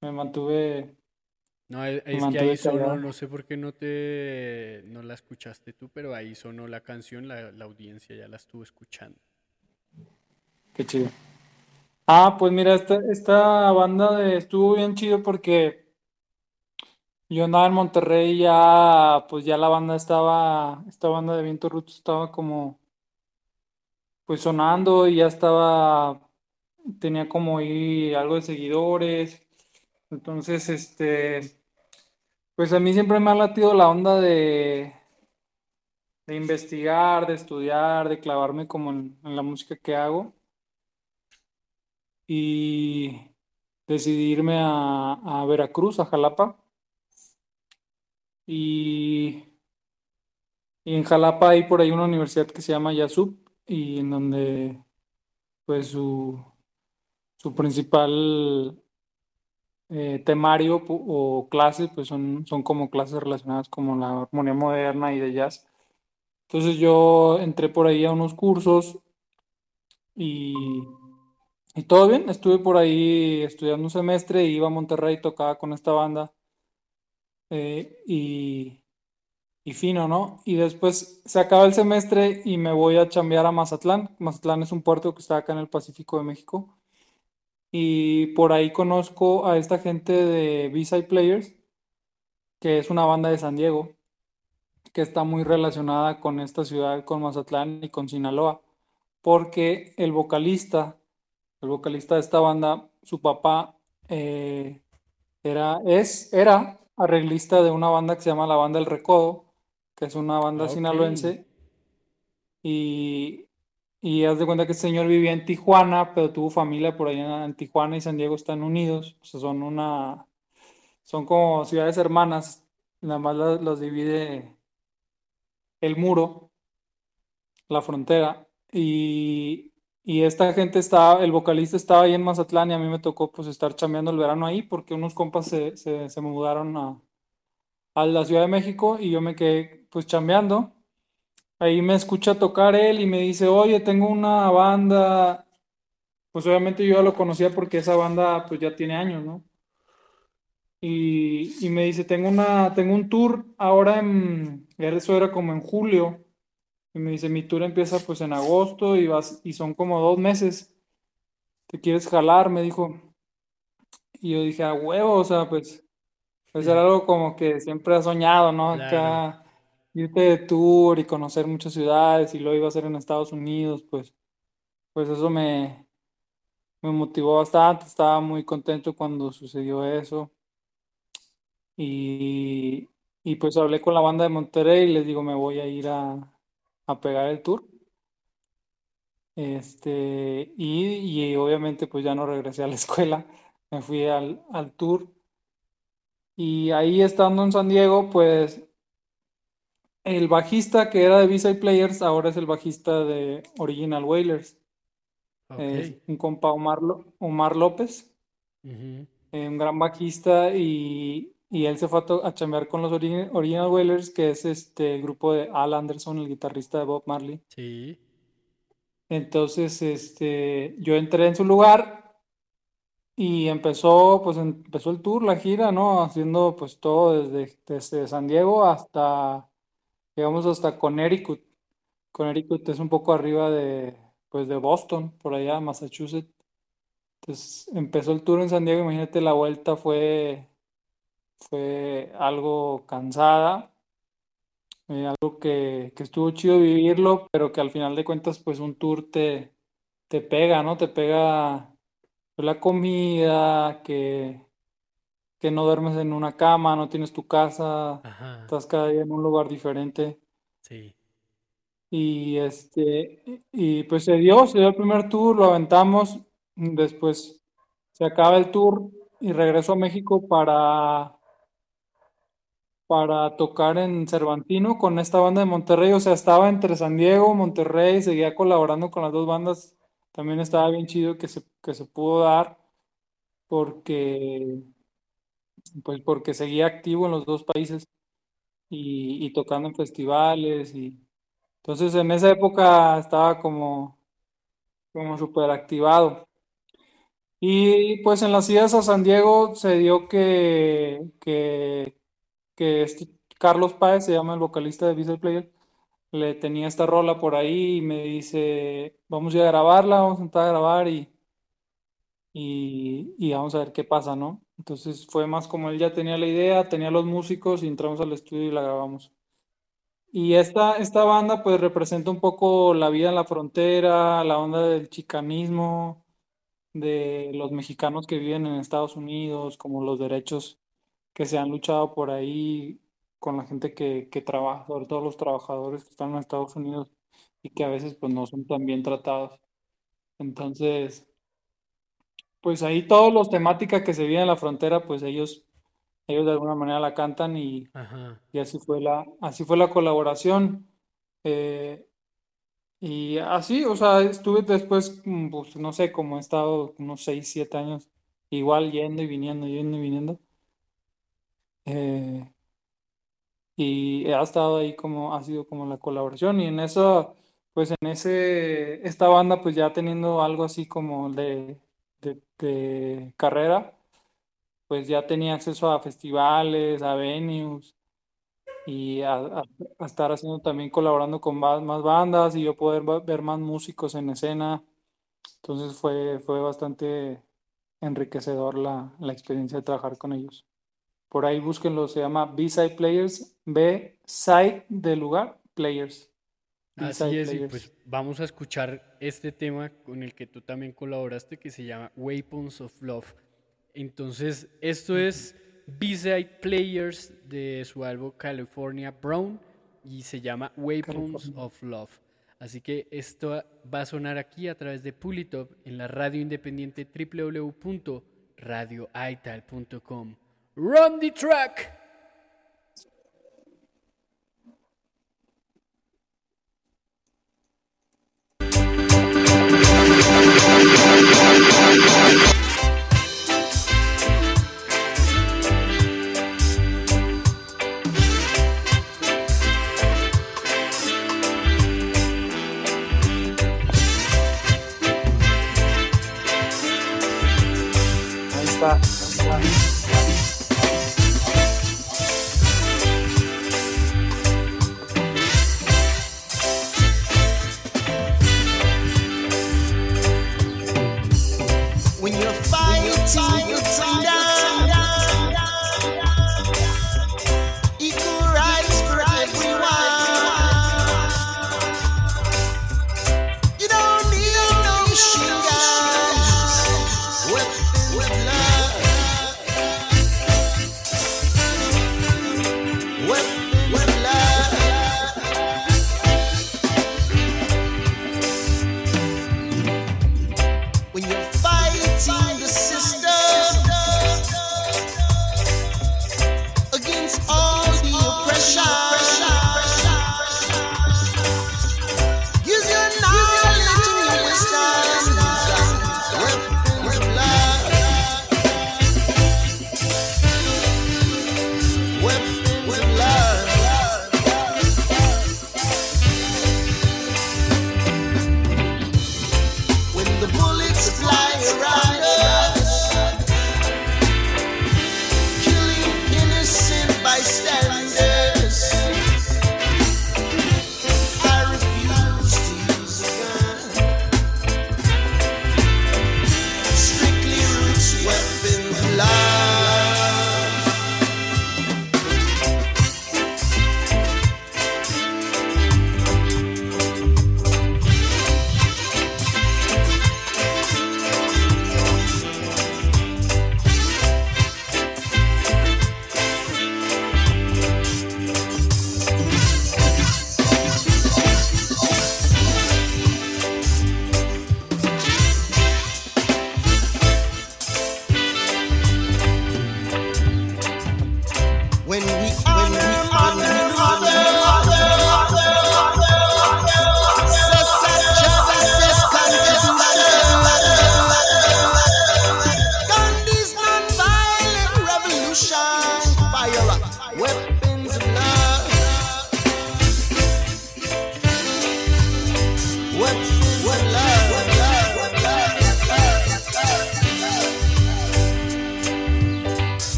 me mantuve. No, es, es que ahí sonó, no sé por qué no te no la escuchaste tú, pero ahí sonó la canción, la, la audiencia ya la estuvo escuchando. Qué chido. Ah, pues mira, esta, esta banda de, estuvo bien chido porque yo andaba en Monterrey ya, pues ya la banda estaba, esta banda de Viento Roots estaba como, pues sonando y ya estaba, tenía como ahí algo de seguidores. Entonces, este, pues a mí siempre me ha latido la onda de, de investigar, de estudiar, de clavarme como en, la música que hago. Y decidí irme a, a Veracruz, a Jalapa. Y, y en Jalapa hay por ahí una universidad que se llama Yasup y en donde pues su, su principal eh, temario o clases pues son, son como clases relacionadas como la armonía moderna y de jazz. Entonces yo entré por ahí a unos cursos y, y todo bien, estuve por ahí estudiando un semestre iba a Monterrey, tocaba con esta banda eh, y, y fino, ¿no? Y después se acaba el semestre y me voy a chambear a Mazatlán. Mazatlán es un puerto que está acá en el Pacífico de México. Y por ahí conozco a esta gente de B-Side Players, que es una banda de San Diego, que está muy relacionada con esta ciudad, con Mazatlán y con Sinaloa, porque el vocalista, el vocalista de esta banda, su papá eh, era, es, era arreglista de una banda que se llama la Banda El Recodo, que es una banda Ah, sinaloense, y, y haz de cuenta que este señor vivía en Tijuana, pero tuvo familia por allá en Tijuana y San Diego están unidos, o sea, son una, son como ciudades hermanas, nada más las, divide el muro, la frontera, y, y esta gente estaba, el vocalista estaba ahí en Mazatlán y a mí me tocó pues estar chambeando el verano ahí porque unos compas se, se, se mudaron a, a la Ciudad de México y yo me quedé pues chambeando. Ahí me escucha tocar él y me dice, oye, tengo una banda. Pues obviamente yo ya lo conocía porque esa banda pues ya tiene años, ¿no? Y, y me dice, tengo una, tengo un tour ahora en, eso era como en julio. Y me dice, mi tour empieza pues en agosto y vas, y son como dos meses. ¿Te quieres jalar? Me dijo. Y yo dije, a huevo, o sea, pues, pues era algo como que siempre has soñado, ¿no? Claro. Irte de tour y conocer muchas ciudades y lo iba a hacer en Estados Unidos, pues, pues eso me, me motivó bastante, estaba muy contento cuando sucedió eso. Y, y pues hablé con la banda de Monterrey y les digo, me voy a ir a, a pegar el tour. Este, y, y obviamente pues ya no regresé a la escuela, me fui al, al tour. Y ahí estando en San Diego, pues el bajista que era de B-Side Players ahora es el bajista de Original. Es Ok. un compa Omar, Omar López, eh, un gran bajista y, y él se fue a, a chambear con los Ori- Original Wailers, que es este el grupo de Al Anderson, el guitarrista de Bob Marley. Sí. Entonces, este, yo entré en su lugar y empezó, pues empezó el tour, la gira, ¿no? Haciendo pues todo desde, desde San Diego hasta, llegamos hasta Connecticut. Connecticut es un poco arriba de, pues de Boston, por allá, Massachusetts. Entonces empezó el tour en San Diego, imagínate la vuelta fue, fue algo cansada, eh, algo que, que estuvo chido vivirlo, pero que al final de cuentas pues un tour te, te pega, ¿no? Te pega pues, la comida, que, que no duermes en una cama, no tienes tu casa, Ajá. estás cada día en un lugar diferente. Sí. Y este, y pues se dio, se dio el primer tour, lo aventamos, después se acaba el tour y regreso a México para, para tocar en Cervantino con esta banda de Monterrey, o sea, estaba entre San Diego, Monterrey, seguía colaborando con las dos bandas, también estaba bien chido que se, que se pudo dar porque, pues porque seguía activo en los dos países y, tocando en festivales y entonces en esa época estaba como, como súper activado. Y pues en las idas a San Diego se dio que, que, que este Carlos Páez, se llama el vocalista de Visual Player, le tenía esta rola por ahí y me dice, vamos a grabarla, vamos a entrar a grabar y, y, y vamos a ver qué pasa, ¿no? Entonces fue más como él ya tenía la idea, tenía los músicos y entramos al estudio y la grabamos. Y esta, esta banda pues representa un poco la vida en la frontera, la onda del chicanismo, de los mexicanos que viven en Estados Unidos, como los derechos que se han luchado por ahí con la gente que, que trabaja, sobre todo los trabajadores que están en Estados Unidos y que a veces pues no son tan bien tratados. Entonces, pues ahí todos los temáticas que se viven en la frontera, pues ellos, ellos de alguna manera la cantan y, Ajá. y así fue la, así fue la colaboración. Eh, y así, o sea, estuve después, mm, pues no sé, como he estado unos 6 7 años, igual yendo y viniendo, yendo y viniendo. Eh, y ha estado ahí como, ha sido como la colaboración. Y en eso, pues en ese, esta banda, pues ya teniendo algo así como de, de, carrera, pues ya tenía acceso a festivales, a venues y a, estar haciendo también colaborando con más, más bandas y yo poder ver más músicos en escena. Entonces fue, fue bastante enriquecedor la, la experiencia de trabajar con ellos. Por ahí búsquenlo, se llama B-Side Players, B-Side de lugar, Players. Así es, y pues vamos a escuchar este tema con el que tú también colaboraste que se llama Weapons of Love. Entonces, esto es B-Side Players de su álbum California Brown y se llama Weapons California. of Love. Así que esto va a sonar aquí a través de Pulitop en la radio independiente www.radioaital.com. Run the track!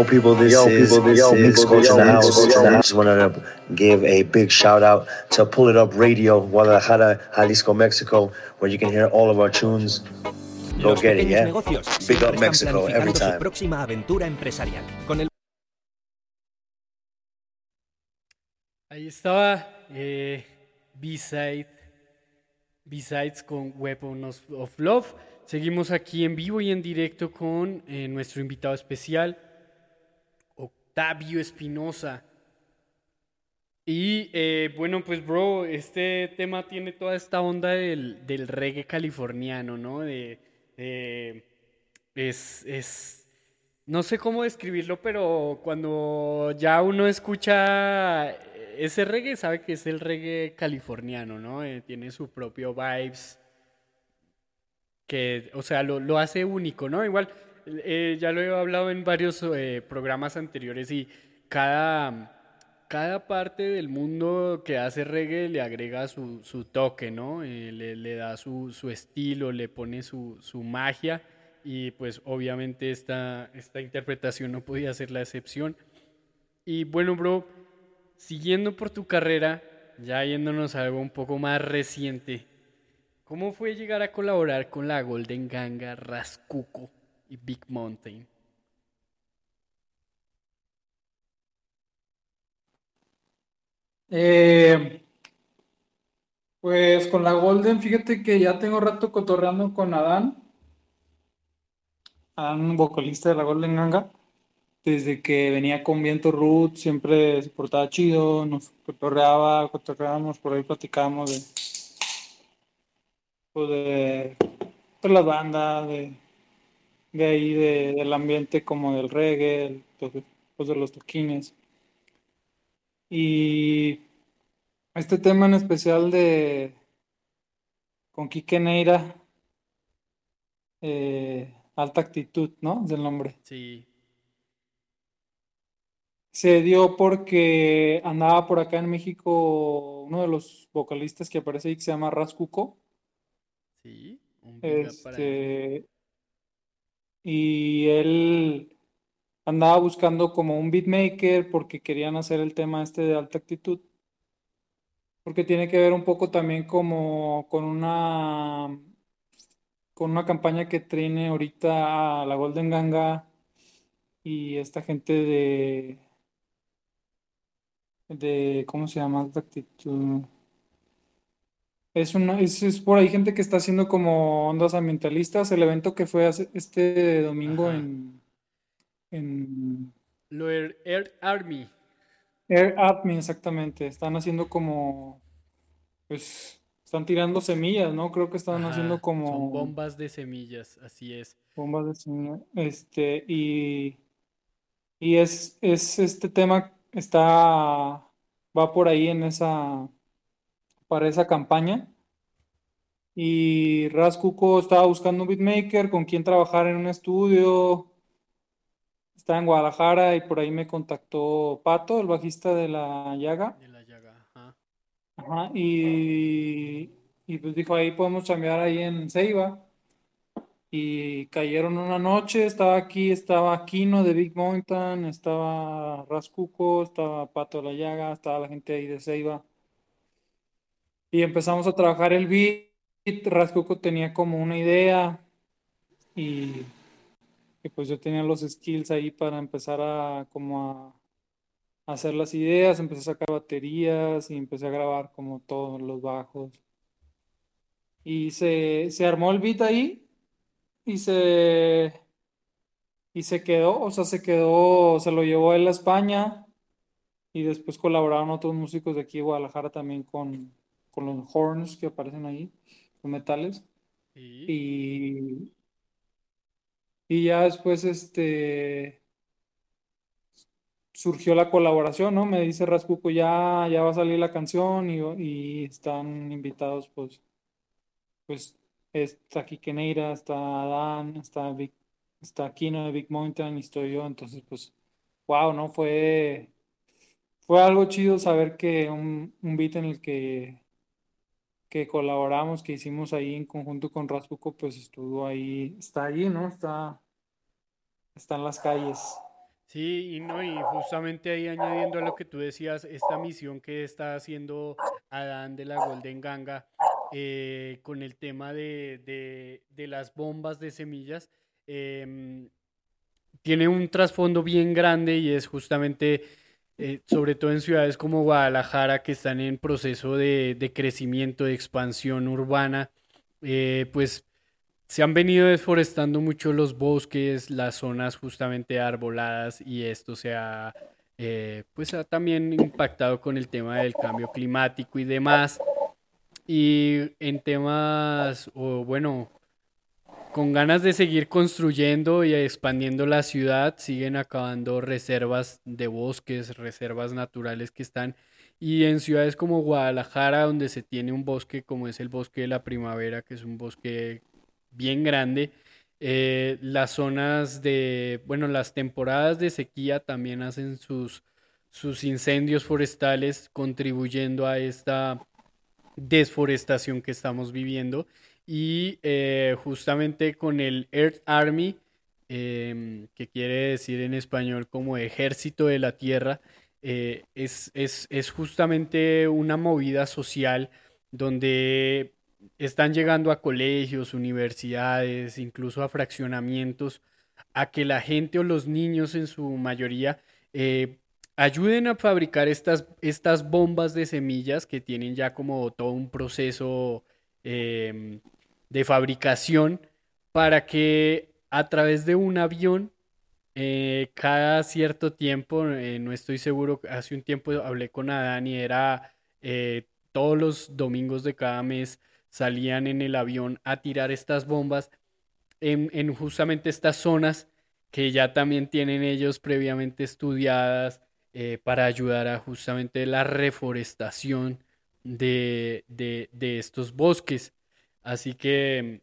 Yo, people, this Yo, is, people, this yo, is people, Coach yo, in the house. Coach in the I house. just wanted to give a big shout out to Pull It Up Radio, Guadalajara, Jalisco, Mexico, where you can hear all of our tunes. Go Los get it, yeah? negocios Big up Mexico every su time. próxima aventura empresarial. Con el Ahí estaba eh, B-Side, B-Sides con Weapon of, of Love. Seguimos aquí en vivo y en directo con eh, nuestro invitado especial, Octavio Espinosa. Y eh, bueno, pues bro, este tema tiene toda esta onda del, del reggae californiano, ¿no? De- es, es, no sé cómo describirlo, pero cuando ya uno escucha ese reggae, sabe que es el reggae californiano, ¿no? Eh, tiene su propio vibes, que, o sea, lo, lo hace único, ¿no? Igual, eh, ya lo he hablado en varios eh, programas anteriores y cada, cada parte del mundo que hace reggae le agrega su, su toque, ¿no? Eh, le, le da su, su estilo, le pone su, su magia y pues obviamente esta, esta interpretación no podía ser la excepción. Y bueno, bro, siguiendo por tu carrera, ya yéndonos a algo un poco más reciente, ¿cómo fue llegar a colaborar con la Golden Ganga, Rascuco y Big Mountain? Eh, pues con la Golden, fíjate que ya tengo rato cotorreando con Adán, Adán, vocalista de la Golden Ganga, desde que venía con Viento Root, siempre se portaba chido, nos cotorreaba, cotorreábamos, por ahí platicábamos de, pues de, de las bandas, de, de ahí, de- del ambiente como del reggae, el- pues, de- pues de los toquines. Y este tema en especial de con Quique Neira, eh, Alta Actitud, ¿no? Es el nombre. Sí. Se dio porque andaba por acá en México uno de los vocalistas que aparece ahí que se llama Rascuco. Sí, un para. Este, y él andaba buscando como un beatmaker porque querían hacer el tema este de alta actitud. Porque tiene que ver un poco también como con una con una campaña que tiene ahorita la Golden Ganga y esta gente de de ¿cómo se llama? Alta actitud. Es, una, es, es por ahí gente que está haciendo como ondas ambientalistas. El evento que fue hace- este domingo en, en Lo Air, Air Army. Air Army, exactamente. Están haciendo como, pues, están tirando semillas, ¿no? Creo que están Ajá, haciendo Son como bombas de semillas, así es. bombas de semilla. Este, y, y es, es este tema está, va por ahí en esa, para esa campaña. Y Raz Cuco estaba buscando un beatmaker con quien trabajar en un estudio. Estaba en Guadalajara y por ahí me contactó Pato, el bajista de La Llaga. De la llaga, ajá. Ajá, y, y pues dijo, ahí podemos chambear ahí en Ceiba. Y cayeron una noche, estaba aquí, estaba Kino de Big Mountain, estaba Rascuco, estaba Pato de la Llaga, estaba la gente ahí de Ceiba. Y empezamos a trabajar el beat. Rascuco tenía como una idea y, y pues yo tenía los skills ahí para empezar a como a hacer las ideas, empecé a sacar baterías y empecé a grabar como todos los bajos. Y se, se armó el beat ahí y se, y se quedó, o sea, se quedó, se lo llevó él a España y después colaboraron otros músicos de aquí de Guadalajara también con, con los horns que aparecen ahí, los metales. Y, y ya después este surgió la colaboración, ¿no? Me dice Rascuco, ya, ya va a salir la canción y, y están invitados, pues, pues, está Quique Neira, está Adán, está Vic- está Kino de Big Mountain y estoy yo, entonces, pues, wow, ¿no? Fue, fue algo chido saber que un, un beat en el que, que colaboramos, que hicimos ahí en conjunto con Rascuco, pues estuvo ahí, está ahí, ¿no? Está, está en las calles. Sí, y no, y justamente ahí añadiendo a lo que tú decías, esta misión que está haciendo Adán de la Golden Ganga eh, con el tema de, de- de las bombas de semillas, em, tiene un trasfondo bien grande y es justamente, eh, sobre todo en ciudades como Guadalajara, que están en proceso de, de crecimiento, de expansión urbana, eh, pues se han venido deforestando mucho los bosques, las zonas justamente arboladas y esto se ha, eh, pues ha también impactado con el tema del cambio climático y demás. Y en temas, o bueno, con ganas de seguir construyendo y expandiendo la ciudad, siguen acabando reservas de bosques, reservas naturales que están. Y en ciudades como Guadalajara, donde se tiene un bosque como es el bosque de la primavera, que es un bosque bien grande, eh, las zonas de, bueno, las temporadas de sequía también hacen sus, sus incendios forestales, contribuyendo a esta desforestación que estamos viviendo. Y eh, justamente con el Earth Army, em, que quiere decir en español como ejército de la tierra, eh, es, es, es justamente una movida social donde están llegando a colegios, universidades, incluso a fraccionamientos, a que la gente o los niños en su mayoría eh, ayuden a fabricar estas, estas bombas de semillas que tienen ya como todo un proceso em, de fabricación para que a través de un avión eh, cada cierto tiempo, eh, no estoy seguro, hace un tiempo hablé con Adán y era eh, todos los domingos de cada mes salían en el avión a tirar estas bombas en, en justamente estas zonas que ya también tienen ellos previamente estudiadas para ayudar a justamente la reforestación de, de, de estos bosques. Así que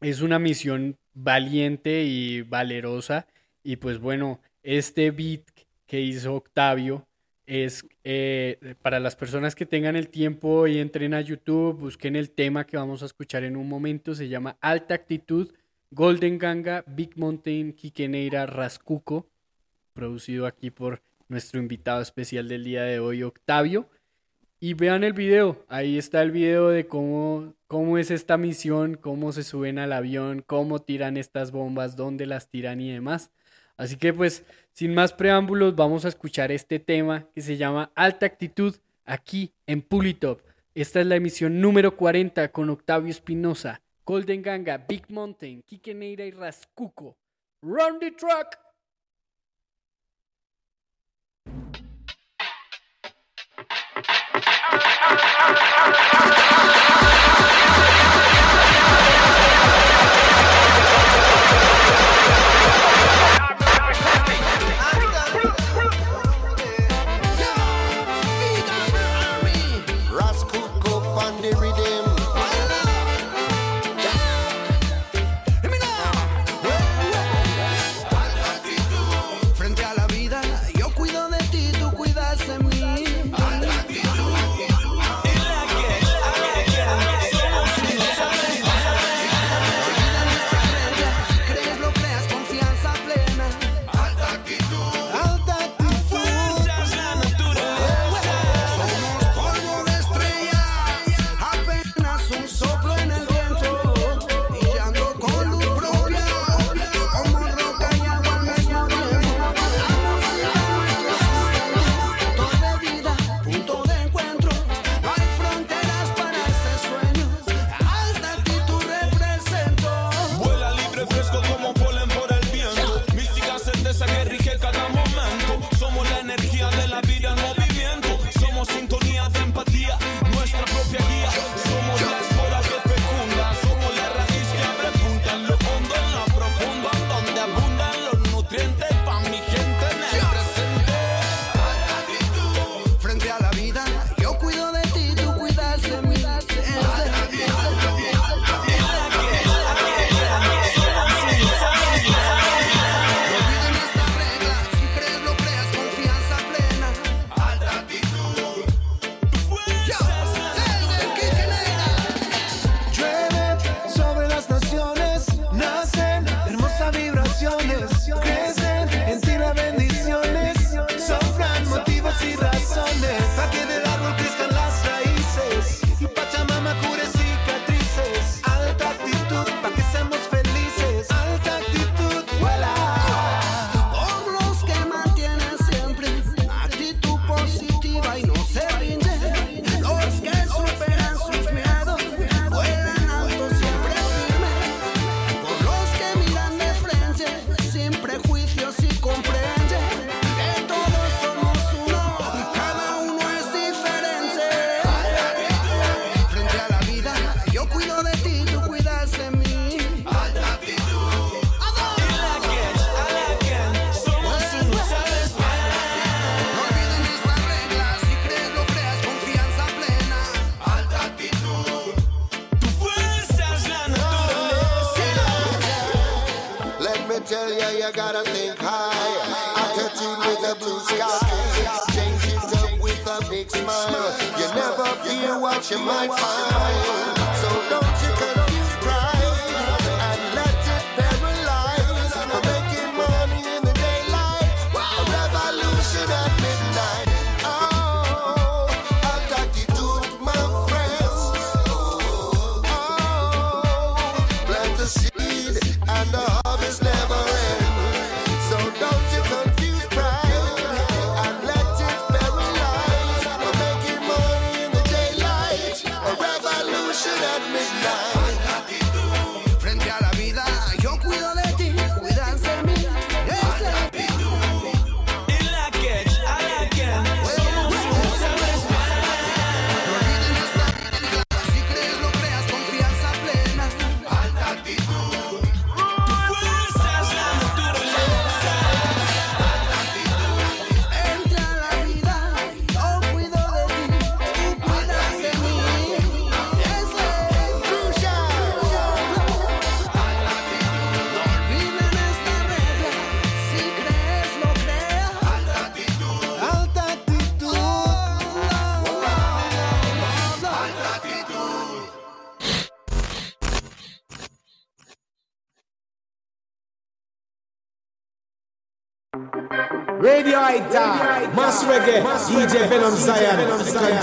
es una misión valiente y valerosa. Y pues bueno, este beat que hizo Octavio es eh, para las personas que tengan el tiempo y entren a YouTube, busquen el tema que vamos a escuchar en un momento. Se llama Alta Actitud, Golden Ganga, Big Mountain, Quiqueneira, Rascuco, producido aquí por nuestro invitado especial del día de hoy, Octavio. Y vean el video, ahí está el video de cómo, cómo es esta misión, cómo se suben al avión, cómo tiran estas bombas, dónde las tiran y demás. Así que pues, sin más preámbulos, vamos a escuchar este tema que se llama Alta Actitud aquí en Pulitop. Esta es la emisión número 40 con Octavio Espinosa, Golden Ganga, Big Mountain, Kike Neira y Rascuco. Run the truck!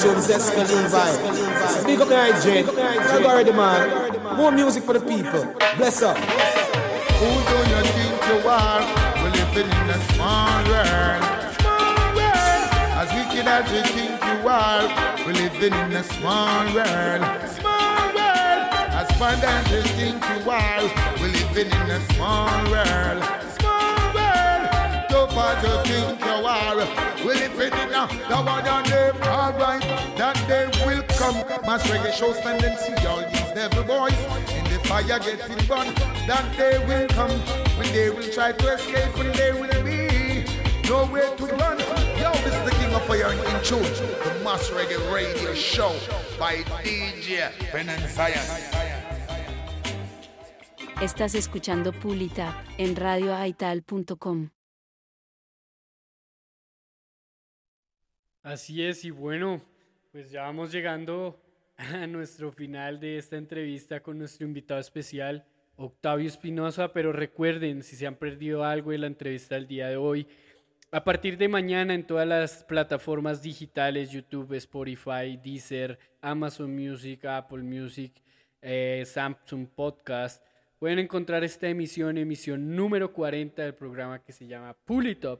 Big up the hydrate, you already man. More music for the people. Bless up. Who do you think you are? We're living in a small world. Small world. As wicked as you think you are, we're living in a small world. Small world. As fun as you think you are, we're living in a small world. You think you are, the that will come. Reggae show stand and see all these devil boys in the burned. That day will come when they will try to escape, when they will be nowhere to run. Yo, this is the King of in tune, the Mass Reggae Radio Show by DJ and. Estás escuchando Pulitap en radioaital.com. Así es, y bueno, pues ya vamos llegando a nuestro final de esta entrevista con nuestro invitado especial, Octavio Espinosa, pero recuerden, si se han perdido algo de la entrevista del día de hoy, a partir de mañana en todas las plataformas digitales, YouTube, Spotify, Deezer, Amazon Music, Apple Music, eh, Samsung Podcast, pueden encontrar esta emisión, emisión número 40 del programa que se llama Pull Up.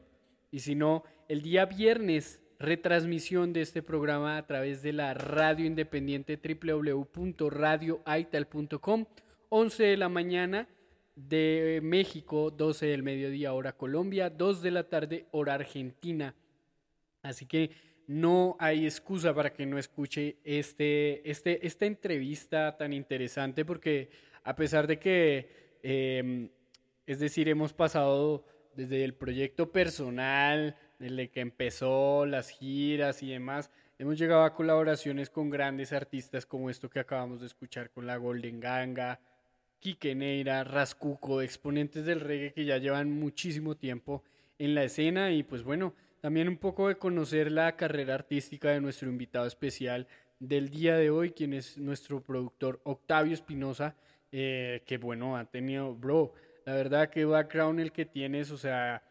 Y si no, el día viernes retransmisión de este programa a través de la radio independiente www.radioaital.com, 11 de la mañana de México, 12 del mediodía hora Colombia, 2 de la tarde hora Argentina. Así que no hay excusa para que no escuche este, este, esta entrevista tan interesante porque a pesar de que, eh, es decir, hemos pasado desde el proyecto personal, desde que empezó las giras y demás, hemos llegado a colaboraciones con grandes artistas como esto que acabamos de escuchar con la Golden Ganga, Quique Neira, Rascuco, exponentes del reggae que ya llevan muchísimo tiempo en la escena. Y pues bueno, también un poco de conocer la carrera artística de nuestro invitado especial del día de hoy, quien es nuestro productor Octavio Espinosa, eh, que bueno, ha tenido, bro, la verdad que background el que tienes, o sea,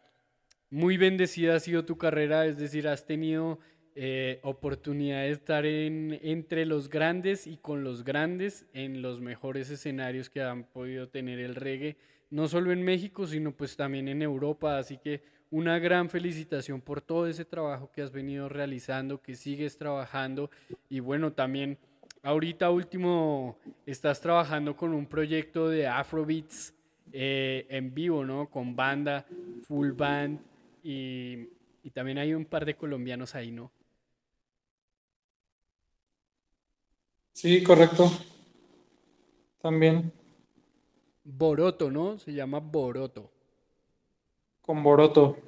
muy bendecida ha sido tu carrera, es decir, has tenido eh, oportunidad de estar en, entre los grandes y con los grandes en los mejores escenarios que han podido tener el reggae, no solo en México, sino pues también en Europa, así que una gran felicitación por todo ese trabajo que has venido realizando, que sigues trabajando y bueno, también ahorita último estás trabajando con un proyecto de Afrobeats eh, en vivo, ¿no? Con banda, full band y, y también hay un par de colombianos ahí, ¿no? Sí, correcto. También. Boroto, ¿no? Se llama Boroto. Con Boroto.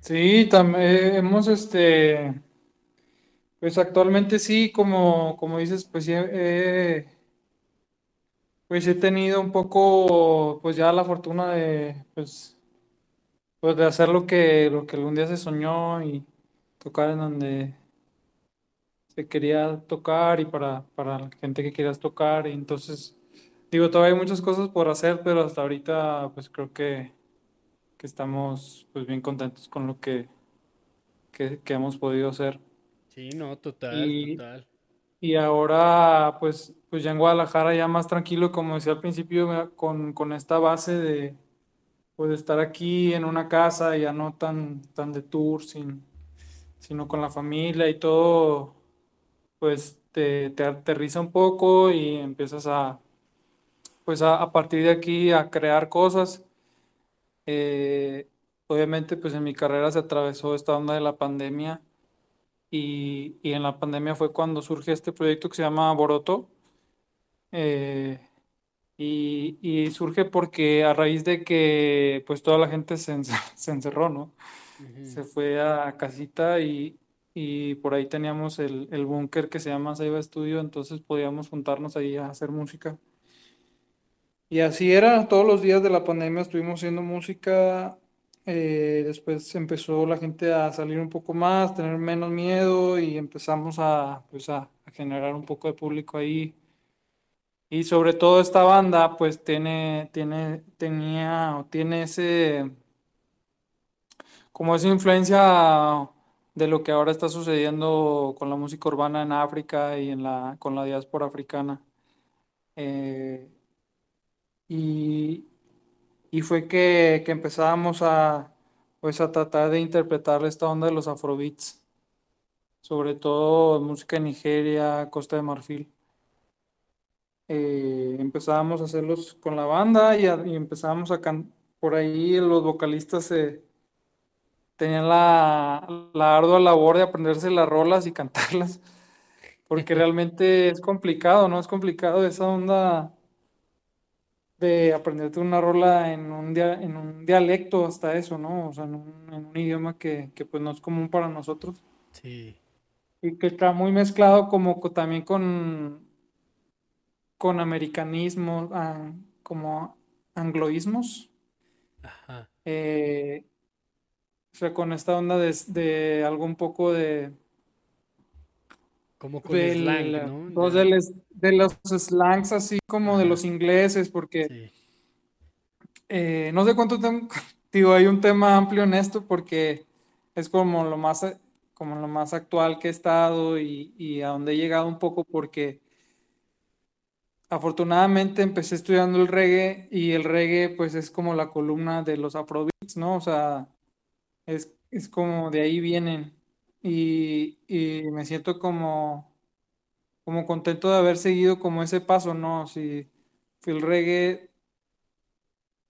Sí, también hemos este. Pues actualmente sí, como, como dices, pues sí, eh, pues he tenido un poco, pues ya la fortuna de, pues, pues de hacer lo que, lo que algún día se soñó y tocar en donde se quería tocar y para, para la gente que quieras tocar. Y entonces, digo, todavía hay muchas cosas por hacer, pero hasta ahorita pues creo que, que estamos pues bien contentos con lo que, que, que hemos podido hacer. Sí, no, total, Y, total. y ahora pues, pues ya en Guadalajara ya más tranquilo, como decía al principio, con, con esta base de pues estar aquí en una casa, ya no tan, tan de tour, sin, sino con la familia y todo, pues te, te aterriza un poco y empiezas a, pues a partir de aquí a crear cosas. Eh, obviamente, pues en mi carrera se atravesó esta onda de la pandemia y, y en la pandemia fue cuando surge este proyecto que se llama Boroto. Eh, y, y surge porque a raíz de que pues toda la gente se, ence- se encerró, ¿no? Se fue a casita y, y por ahí teníamos el, el búnker que se llama Saiba Studio, entonces podíamos juntarnos ahí a hacer música. Y así era, todos los días de la pandemia estuvimos haciendo música, eh, después empezó la gente a salir un poco más, tener menos miedo y empezamos a, pues a, a generar un poco de público ahí. Y sobre todo esta banda pues tiene, tiene, tenía o tiene ese, como esa influencia de lo que ahora está sucediendo con la música urbana en África y en la, con la diáspora africana. Eh, y, y fue que, que empezábamos a, pues, a tratar de interpretar esta onda de los afrobeats, sobre todo música de Nigeria, Costa de Marfil. Eh, empezábamos a hacerlos con la banda y, a- y empezábamos a cantar. Por ahí los vocalistas se tenían la, la ardua labor de aprenderse las rolas y cantarlas, porque realmente es complicado, ¿no? Es complicado esa onda de aprenderte una rola en un, dia- en un dialecto hasta eso, ¿no? O sea, en un, en un idioma que, que pues no es común para nosotros Sí. y que está muy mezclado como co- también con, con americanismo, ah, como angloísmos. Ajá. eh, o sea, con esta onda de, de algo un poco de... Como con del- slang, ¿no? de, les- de los slangs así como de los ingleses, porque eh, no sé cuánto tiempo, digo, hay un tema amplio en esto porque es como lo más, como lo más actual que he estado y, y a donde he llegado un poco porque afortunadamente empecé estudiando el reggae y el reggae pues es como la columna de los afrobeats, ¿no? O sea, es, es como de ahí vienen y, me siento como, como contento de haber seguido como ese paso, ¿no? Si, si el reggae,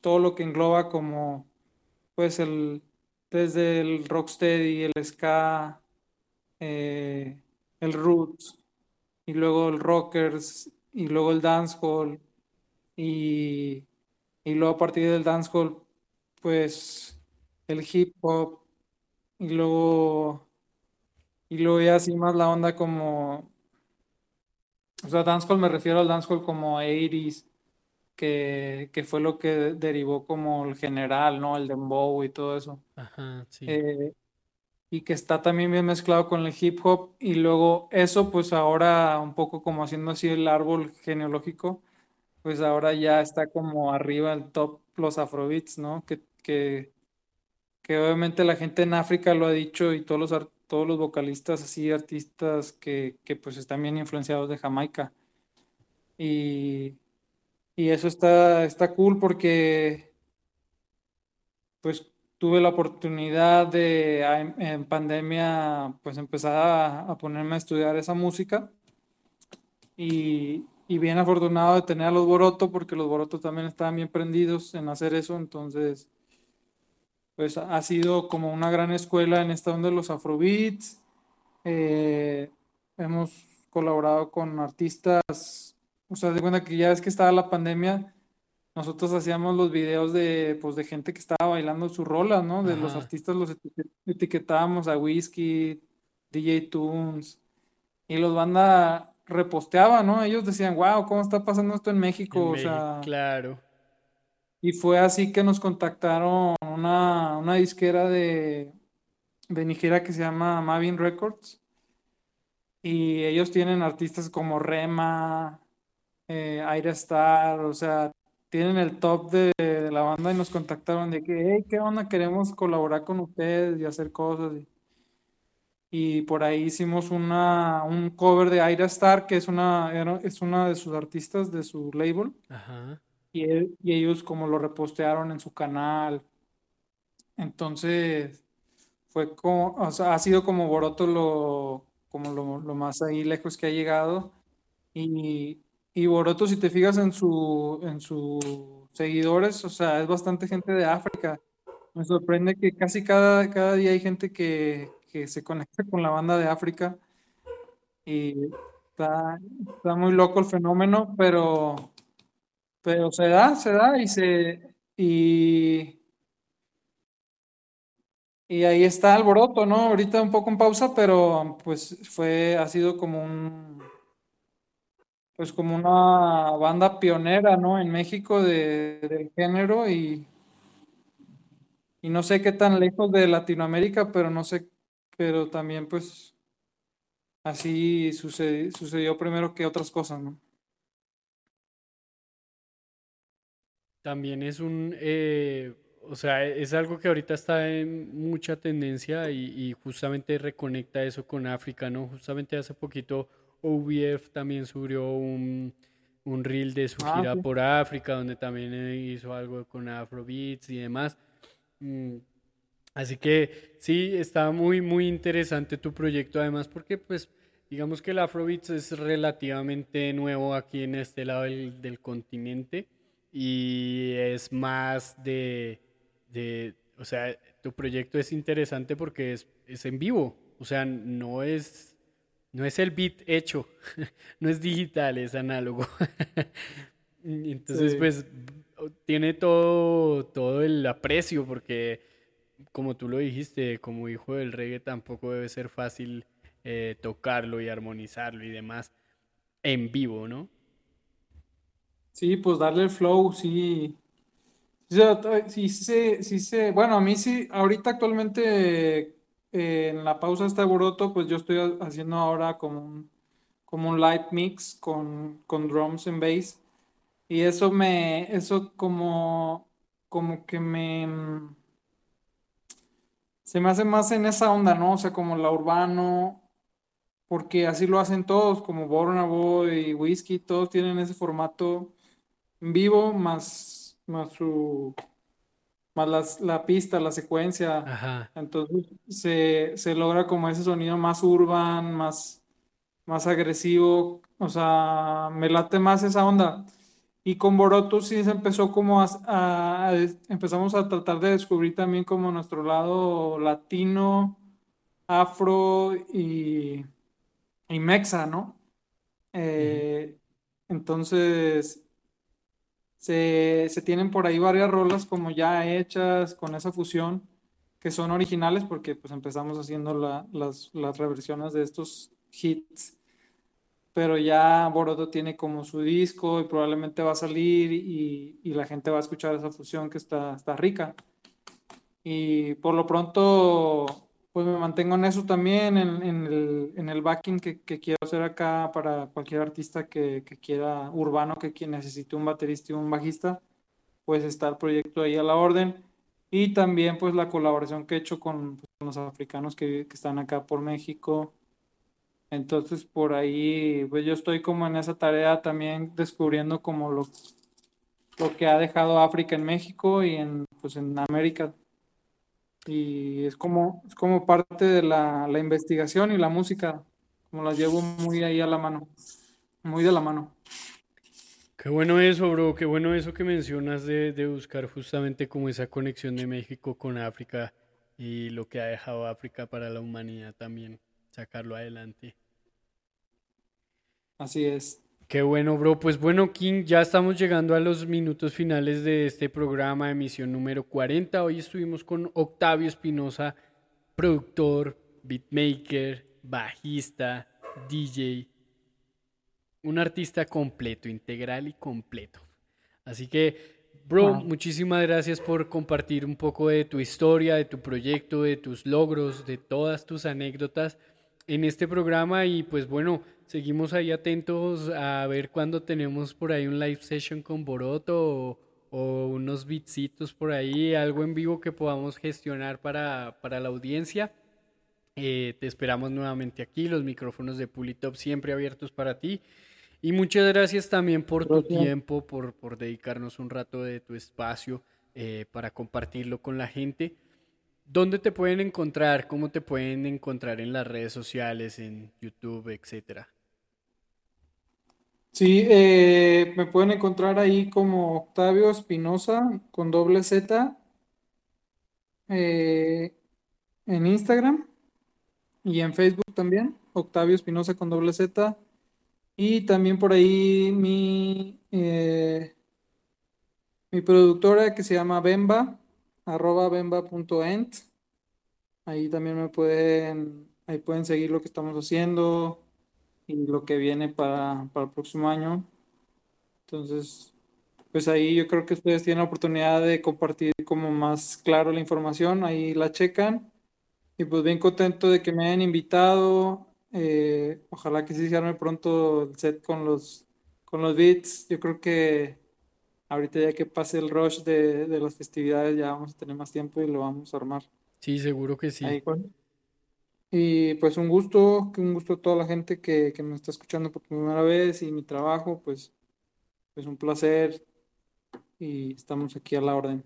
todo lo que engloba como pues el, desde el rocksteady, el ska, eh, el roots y luego el rockers y luego el dancehall y, y luego a partir del dancehall pues el hip hop y luego y luego ya así más la onda como o sea dancehall me refiero al dancehall como 80s que, que fue lo que derivó como el general, ¿no? El dembow y todo eso. Ajá, sí. Eh, y que está también bien mezclado con el hip hop y luego eso pues ahora un poco como haciendo así el árbol genealógico pues ahora ya está como arriba el top los afrobeats ¿no? Que, que, que obviamente la gente en África lo ha dicho y todos los, todos los vocalistas así artistas que, que pues están bien influenciados de Jamaica y, y eso está, está cool porque pues tuve la oportunidad de en, pandemia pues empezar a, a ponerme a estudiar esa música y, y bien afortunado de tener a los Boroto porque los Boroto también estaban bien prendidos en hacer eso, entonces pues ha sido como una gran escuela en esta onda de los afrobeats. Eh, hemos colaborado con artistas, o sea, de cuenta que ya es que estaba la pandemia, nosotros hacíamos los videos de, pues, de gente que estaba bailando sus rolas, ¿no? De los artistas los etiquet- etiquetábamos a Whiskey, DJ Tunes, y los banda reposteaban, ¿no? Ellos decían, wow, ¿cómo está pasando esto en México? En O México, sea, claro. y fue así que nos contactaron una, una disquera de, de Nigeria que se llama Mavin Records. Y ellos tienen artistas como Rema, eh, Aira Star, o sea, tienen el top de, de la banda y nos contactaron de que, hey, ¿qué onda? Queremos colaborar con ustedes y hacer cosas. Y, y por ahí hicimos una, un cover de Aira Star, que es una, era- es una de sus artistas de su label. Ajá. Y, él- y ellos como lo repostearon en su canal. Entonces, fue como, o sea, ha sido como Boroto lo, como lo, lo más ahí lejos que ha llegado. Y, y Boroto, si te fijas en su, en sus seguidores, o sea, es bastante gente de África. Me sorprende que casi cada, cada día hay gente que, que se conecta con la banda de África. Y está, está muy loco el fenómeno, pero, pero se da, se da y se y, y ahí está Alboroto, ¿no? Ahorita un poco en pausa, pero pues fue, ha sido como un, pues como una banda pionera, ¿no? En México de, del género y, y no sé qué tan lejos de Latinoamérica, pero no sé, pero también pues así sucedi- sucedió primero que otras cosas, ¿no? También es un, eh, o sea, es algo que ahorita está en mucha tendencia y justamente reconecta eso con África, ¿no? Justamente hace poquito OVF también subió un, un reel de su Ah, gira sí. por África, donde también eh, hizo algo con Afrobeats y demás. Mm, Así que sí, está muy, muy interesante tu proyecto, además, porque pues digamos que el Afrobeats es relativamente nuevo aquí en este lado del, del continente y es más de, de, o sea, tu proyecto es interesante porque es, es en vivo, o sea, no es, no es el beat hecho, no es digital, es análogo. Entonces, Sí. pues tiene todo, todo el aprecio porque, como tú lo dijiste, como hijo del reggae tampoco debe ser fácil eh, tocarlo y armonizarlo y demás en vivo, ¿no? Sí, pues darle el flow, sí. Sí, se, sí se, bueno, a mí sí, ahorita actualmente eh, en la pausa está Boroto, pues yo estoy ha- haciendo ahora como un, como un live mix con, con drums and bass. Y eso me, eso como, como que me, se me hace más en esa onda, ¿no? O sea, como la urbano, porque así lo hacen todos, como Burna Boy Whiskey, todos tienen ese formato vivo, más, más su, más las- la pista, la secuencia. Ajá. Entonces se, se logra como ese sonido más urban, más, más agresivo, o sea, me late más esa onda. Y con Boroto sí se empezó como a, a- a- empezamos a tratar de descubrir también como nuestro lado latino, afro y, y mexa, ¿no? Eh, entonces se, se tienen por ahí varias rolas como ya hechas con esa fusión que son originales porque pues empezamos haciendo la- las, las reversiones de estos hits pero ya Boroto tiene como su disco y probablemente va a salir y, y la gente va a escuchar esa fusión que está, está rica. Y por lo pronto, pues me mantengo en eso también, en, el, backing que, quiero hacer acá para cualquier artista que, quiera, urbano, que quien necesite un baterista y un bajista, pues está el proyecto ahí a la orden. Y también pues la colaboración que he hecho con, pues, con los africanos que, que están acá por México. Entonces por ahí, pues yo estoy como en esa tarea también descubriendo como lo, lo que ha dejado África en México y en, pues en América. Y es como, es como parte de la, la investigación y la música, como las llevo muy ahí a la mano, muy de la mano. Qué bueno eso, bro, qué bueno eso que mencionas de, de buscar justamente como esa conexión de México con África y lo que ha dejado África para la humanidad también, sacarlo adelante. Así es. Qué bueno, bro. Pues bueno, King, ya estamos llegando a los minutos finales de este programa, emisión número 40. Hoy estuvimos con Octavio Espinosa, productor, beatmaker, bajista, DJ, un artista completo, integral y completo. Así que, bro, muchísimas gracias por compartir un poco de tu historia, de tu proyecto, de tus logros, de todas tus anécdotas en este programa y pues bueno, seguimos ahí atentos a ver cuándo tenemos por ahí un live session con Boroto o, o unos beatsitos por ahí, algo en vivo que podamos gestionar para, para la audiencia. Eh, te esperamos nuevamente aquí, los micrófonos de Pulitop siempre abiertos para ti. Y muchas gracias también por tu tiempo, por, por dedicarnos un rato de tu espacio eh, para compartirlo con la gente. ¿Dónde te pueden encontrar? ¿Cómo te pueden encontrar en las redes sociales, en YouTube, etcétera? Sí, eh, me pueden encontrar ahí como Octavio Espinosa con doble Z eh, en Instagram y en Facebook también, Octavio Espinosa con doble Z. Y también por ahí mi, eh, mi productora que se llama Bemba, arroba bemba.ent. Ahí también me pueden, ahí pueden seguir lo que estamos haciendo y lo que viene para, para el próximo año. Entonces, pues ahí yo creo que ustedes tienen la oportunidad de compartir como más claro la información, ahí la checan. Y pues bien contento de que me hayan invitado. eh, ojalá que sí se arme pronto el set con los, con los beats. Yo creo que ahorita ya que pase el rush de, de las festividades ya vamos a tener más tiempo y lo vamos a armar. Sí, seguro que sí. Ahí Y pues un gusto, un gusto a toda la gente que, que me está escuchando por primera vez y mi trabajo, pues, pues un placer y estamos aquí a la orden.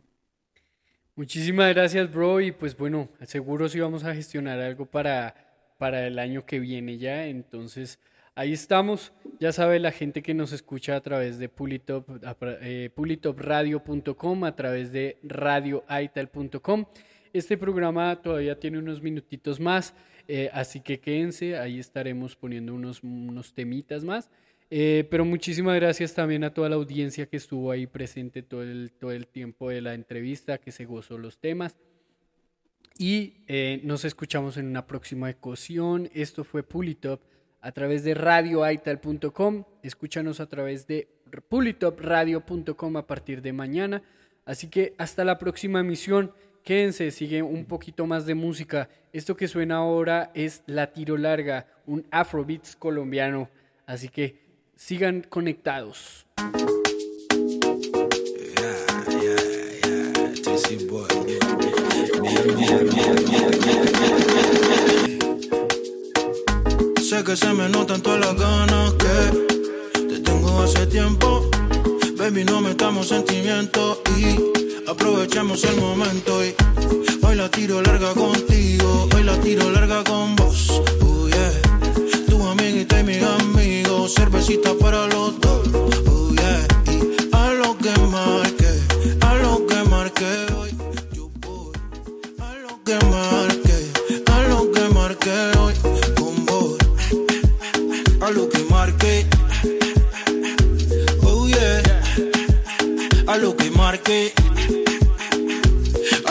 Muchísimas gracias, bro. Y pues bueno, seguro sí vamos a gestionar algo para, para el año que viene ya. Entonces, ahí estamos. Ya sabe la gente que nos escucha a través de Pulitop, eh, pulitopradio.com, a través de radioaital.com. Este programa todavía tiene unos minutitos más, eh, así que quédense, ahí estaremos poniendo unos, unos temitas más. Eh, pero muchísimas gracias también a toda la audiencia que estuvo ahí presente todo el, todo el tiempo de la entrevista, que se gozó los temas. Y eh, nos escuchamos en una próxima ocasión. Esto fue Pulitop a través de radioaital.com. Escúchanos a través de pulitopradio.com a partir de mañana. Así que hasta la próxima emisión. Quédense, sigue un poquito más de música. Esto que suena ahora es La Tiro Larga, un Afrobeats colombiano. Así que sigan conectados. Sé que se me notan todas las ganas que te tengo hace tiempo. Baby, no metamos sentimientos y aprovechemos el momento. Y hoy la tiro larga contigo, hoy la tiro larga con vos. Uh, yeah. Tu amiguita y mi amigo, cervecita para los dos. Uh, yeah. A lo que marque, a lo que marque hoy. Yo voy a lo que marque, a lo que marque hoy. Con vos, a lo que marque. Oh yeah, a lo que marque.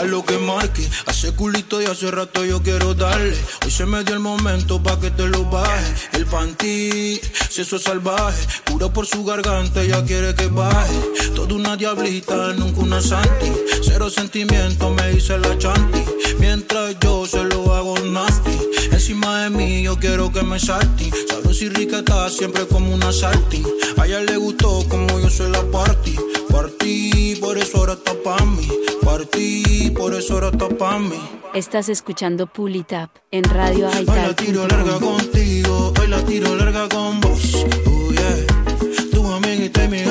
Lo que marque, hace culito y hace rato yo quiero darle. Hoy se me dio el momento pa' que te lo baje. El panty, eso es salvaje. Cura por su garganta, ella quiere que baje. Toda una diablita, nunca una santi. Cero sentimiento, me dice la chanti. Mientras yo se lo hago nasty. Encima de mí yo quiero que me salti. Sabrosa y rica está siempre como una salti. A ella le gustó como yo soy la party. Partí, por eso ahora está pa' mí. Partí, por eso ahora está pa' mí. Estás escuchando Pulitap en Radio Hoy la tiro larga Aital. contigo, hoy la tiro larga con vos. Oh yeah. Tu amiguita y mi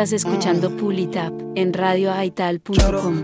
Estás escuchando Pulitap en radioaital.com.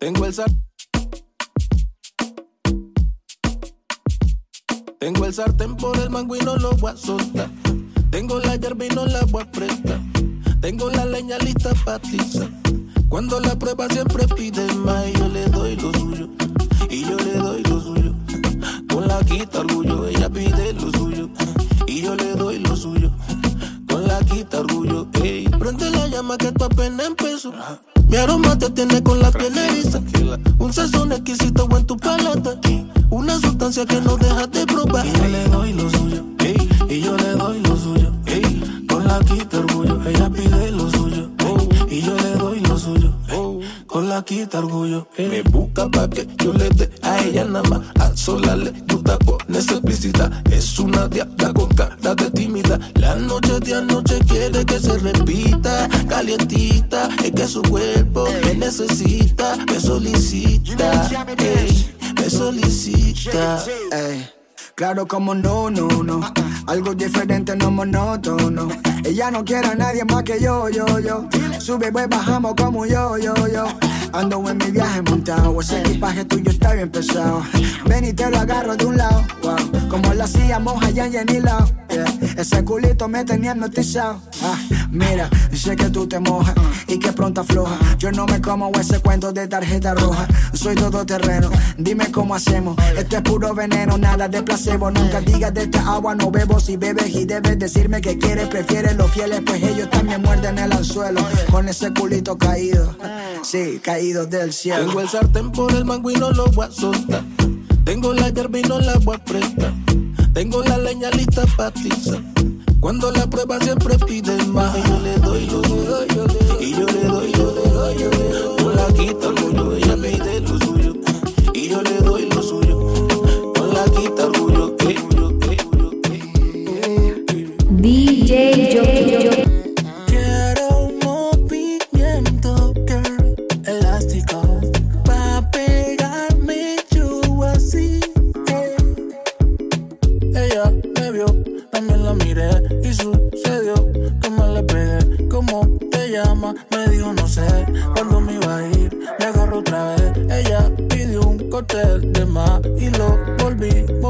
Tengo el sartén. Tengo el sartén por el mango y no lo voy a soltar. Tengo la yerba y no la voy a prestar. Tengo la leña lista para tiza. Cuando la prueba siempre pide más y yo le doy lo suyo. Y yo le doy lo suyo. Con la quita orgullo, ella pide lo suyo. Y yo le doy lo suyo. Con la quita orgullo, ey. Prende la llama que tu apenas empezó. Mi aroma te tiene con la piel eriza. Un sazón exquisito en tu palata. Una sustancia que no dejas de probar. Y yo le doy lo suyo. Y yo le doy lo suyo. Con la quita quita orgullo. Me busca pa' que yo le dé a ella nada más. A sola le gusta con esa explícita. Es una diabla con cara de tímida. La noche de anoche quiere que se repita. Calientita, es que su cuerpo me necesita, me solicita, ey, me solicita. Ey, Claro como no, no, no Algo diferente, no monótono Ella no quiere a nadie más que yo, yo, yo Sube, pues bajamos como yo, yo, yo. Ando en mi viaje montado Ese equipaje tuyo está bien pesado. Ven y te lo agarro de un lado, wow. Como lo hacíamos allá en Yenilao yeah. Ese culito me tenía hipnotizado ah, Mira, sé que tú te mojas Y que pronto afloja. Yo no me como ese cuento de tarjeta roja. Soy todo terreno Dime cómo hacemos. Esto es puro veneno, nada de placebo. Nunca digas de esta agua no bebo. Si bebes y debes decirme que quieres Prefieres los fieles Pues ellos también muerden el anzuelo ese culito caído Sí, caído del cielo Tengo el sartén por el mango y no lo voy a soltar. Tengo la yerba y no la voy a prestar. Tengo la leña lista para tiza. Cuando la prueba siempre pide más. Y yo le doy lo suyo. Y yo le doy, yo le doy, yo le doy. Con la quita orgullo, ella pide lo suyo. Y yo le doy lo suyo. Con la quita orgullo, eh. DJ Jockey.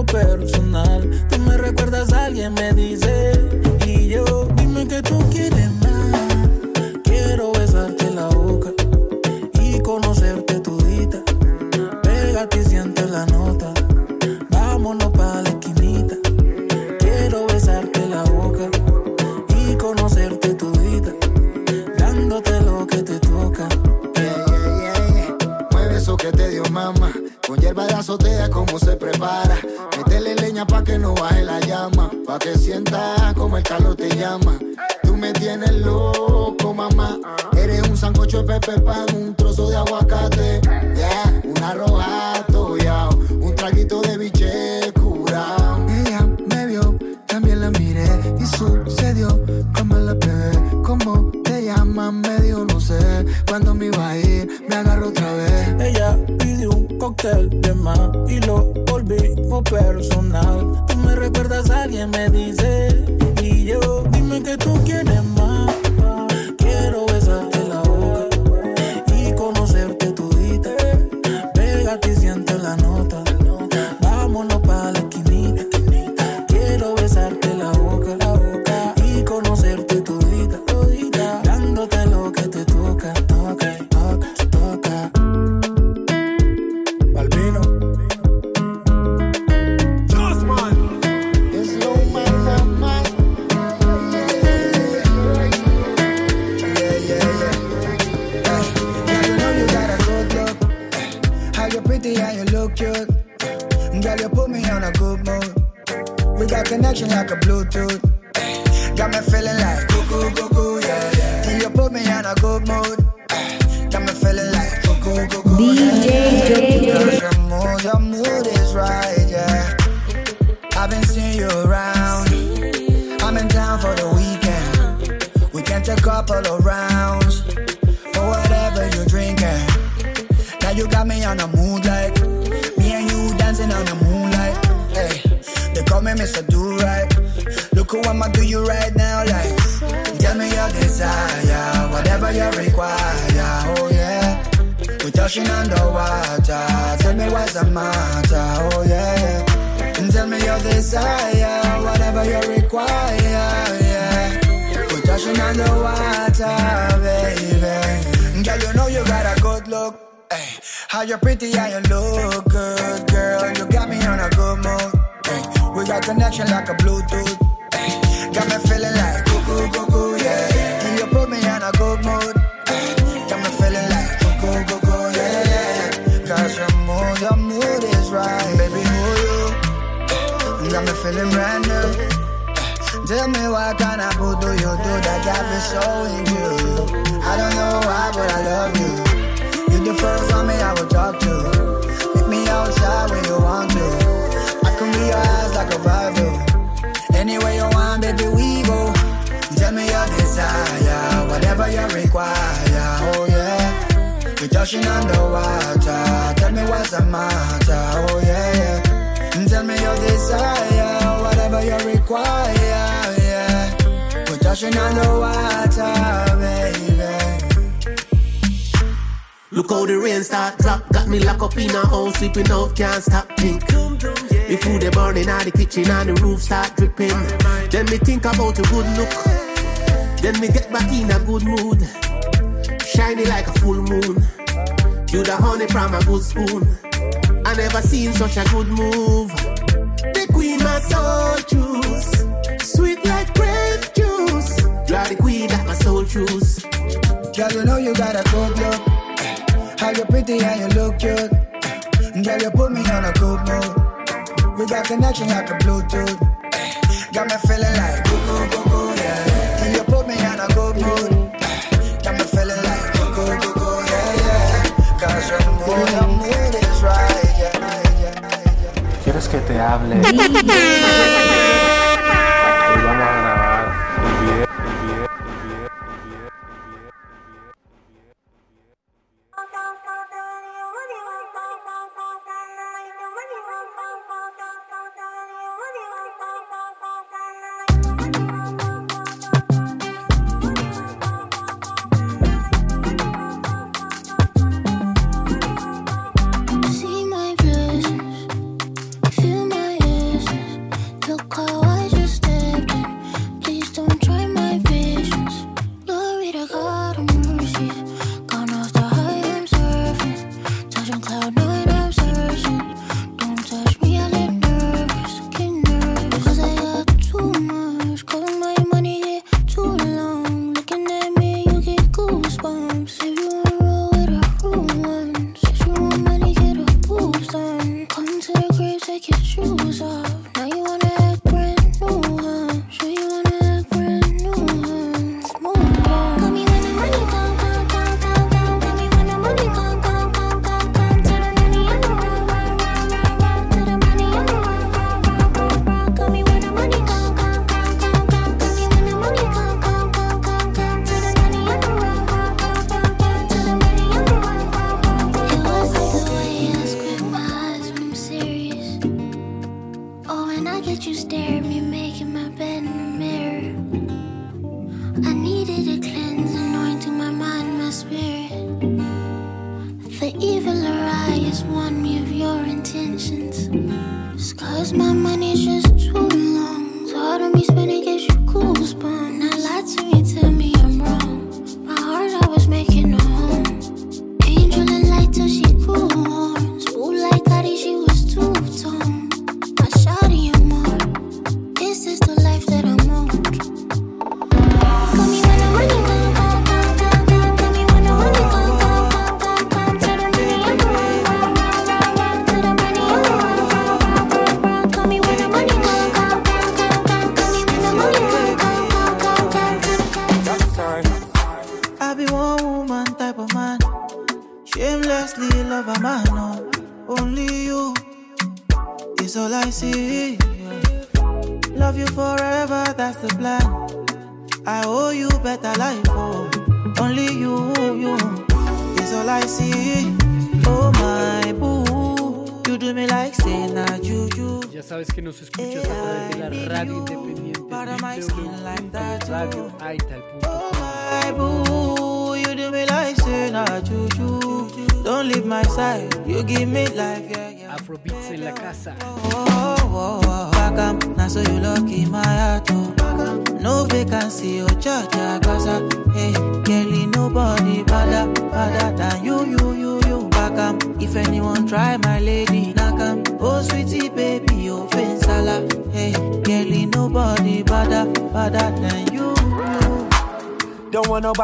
Personal. Tú me recuerdas a alguien, me dice. Y yo, dime que tú quieres Pa' que sienta como el calor te llama. Tú me tienes loco, mamá. Eres un sancocho de pepe pan, un trozo de aguacate.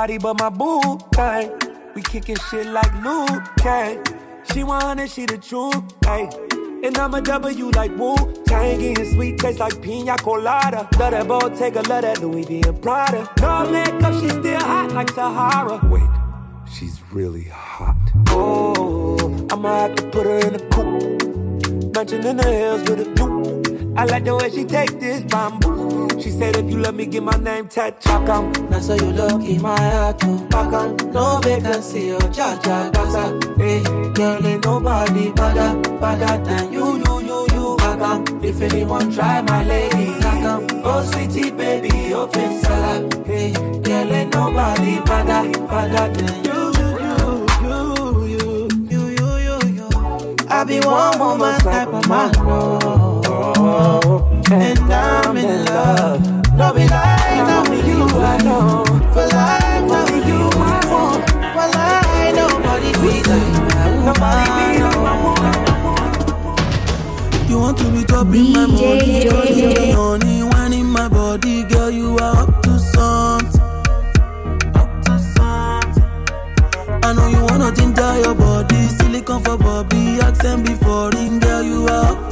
but my boo. We kicking shit like Luke Kang. She 100, she the truth, hey. And I'm a W like Wu Tang, getting sweet taste like pina colada. Love that Bottega, love that Louis V and Prada. No makeup, she still hot like Sahara. Wait, she's really hot. Oh, I'ma have to put her in a coop. Mansion in the hills with a view. I like the way she take this bamboo. She said, if you love me, get my name tattooed. Now so you look in my heart too. Back on, no vacancy oh, or cha cha dancer. Hey, girl, ain't nobody better, better than you, you, you, you. Back on, if anyone try my lady. Back on, oh sweetie baby, oh face salad. Hey, girl, ain't nobody better, better than you. I be one woman type of man, no and I'm in love. No be like now with you I know. For life No, with you I want. For life nobody be like nobody be You want to be dropping my the only one in my body, girl. You are up to something. I know you wanna ginger your body, silicone for Bobby, accent before him, girl. You are up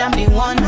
I'm the one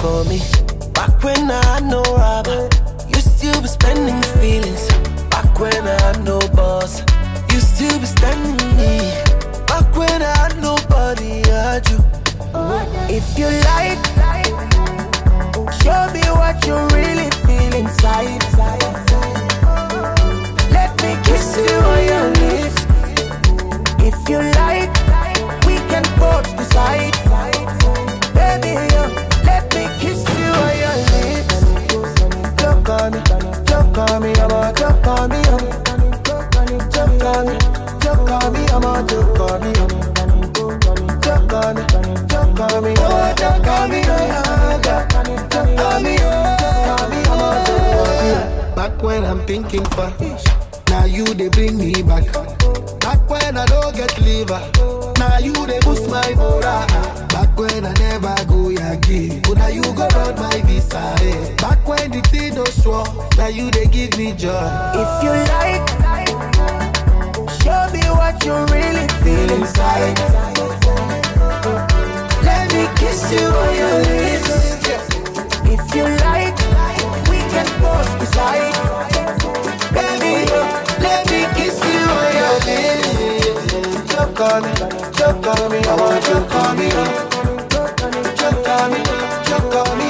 for me. Back when I had no rubber, you still be spending feelings. Back when I had no boss, you still be standing me. Back when I had nobody, I had you. If you like, show me what you really feel inside. Let me kiss you on your lips. If you like, we can both decide. Baby, yeah. on me, jump on me, I'm a jump on me, I'm jump on me, jump on me, I'm a jump on me, I'm jump on me, jump on me, oh jump on me, jump on oh jump on me, oh Back when I'm thinking fast, now you they bring me back. Back when I don't get liver, now you they boost my moral. Back when I never go yagi. But now you go run my visa. Eh. Back when the thing no sure, now you they give me joy. If you like, show me what you really feel inside. Let me kiss you on your lips. If you like, we can pose beside. Baby, let me kiss you on your lips. Don't call me, don't me, I want you call me.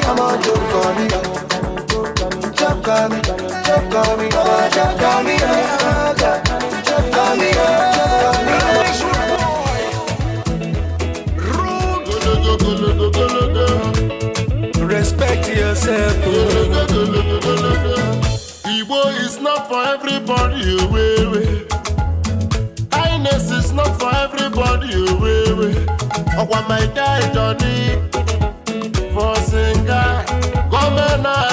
Choke on me, choke on me, I want choke on me. Choke on me, choke on me, I want choke on me. Choke on me, choke on me. Respect yourself. Igbo is not for everybody. Away, away. Highness is not for everybody. Away, away. Ọkwa my guy Johnny for singa woman.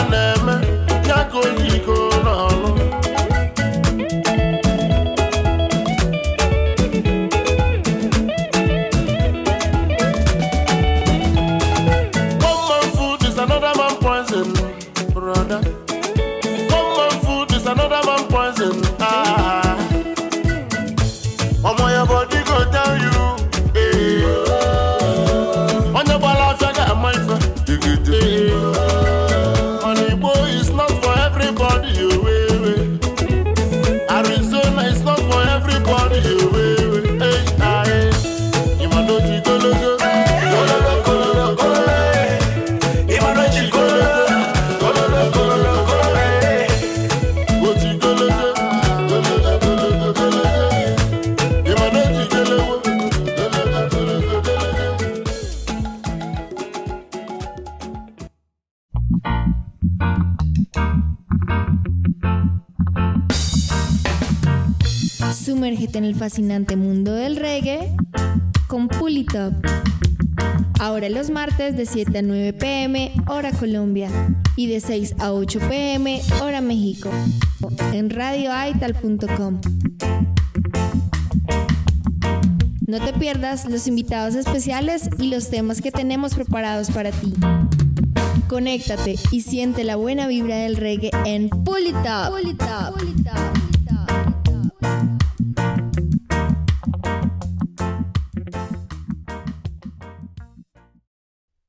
Fascinante mundo del reggae con Pulitop. Ahora los martes de 7 a 9 pm, hora Colombia, y de 6 a 8 pm, hora México, en radioaital.com. No te pierdas los invitados especiales y los temas que tenemos preparados para ti. Conéctate y siente la buena vibra del reggae en Pull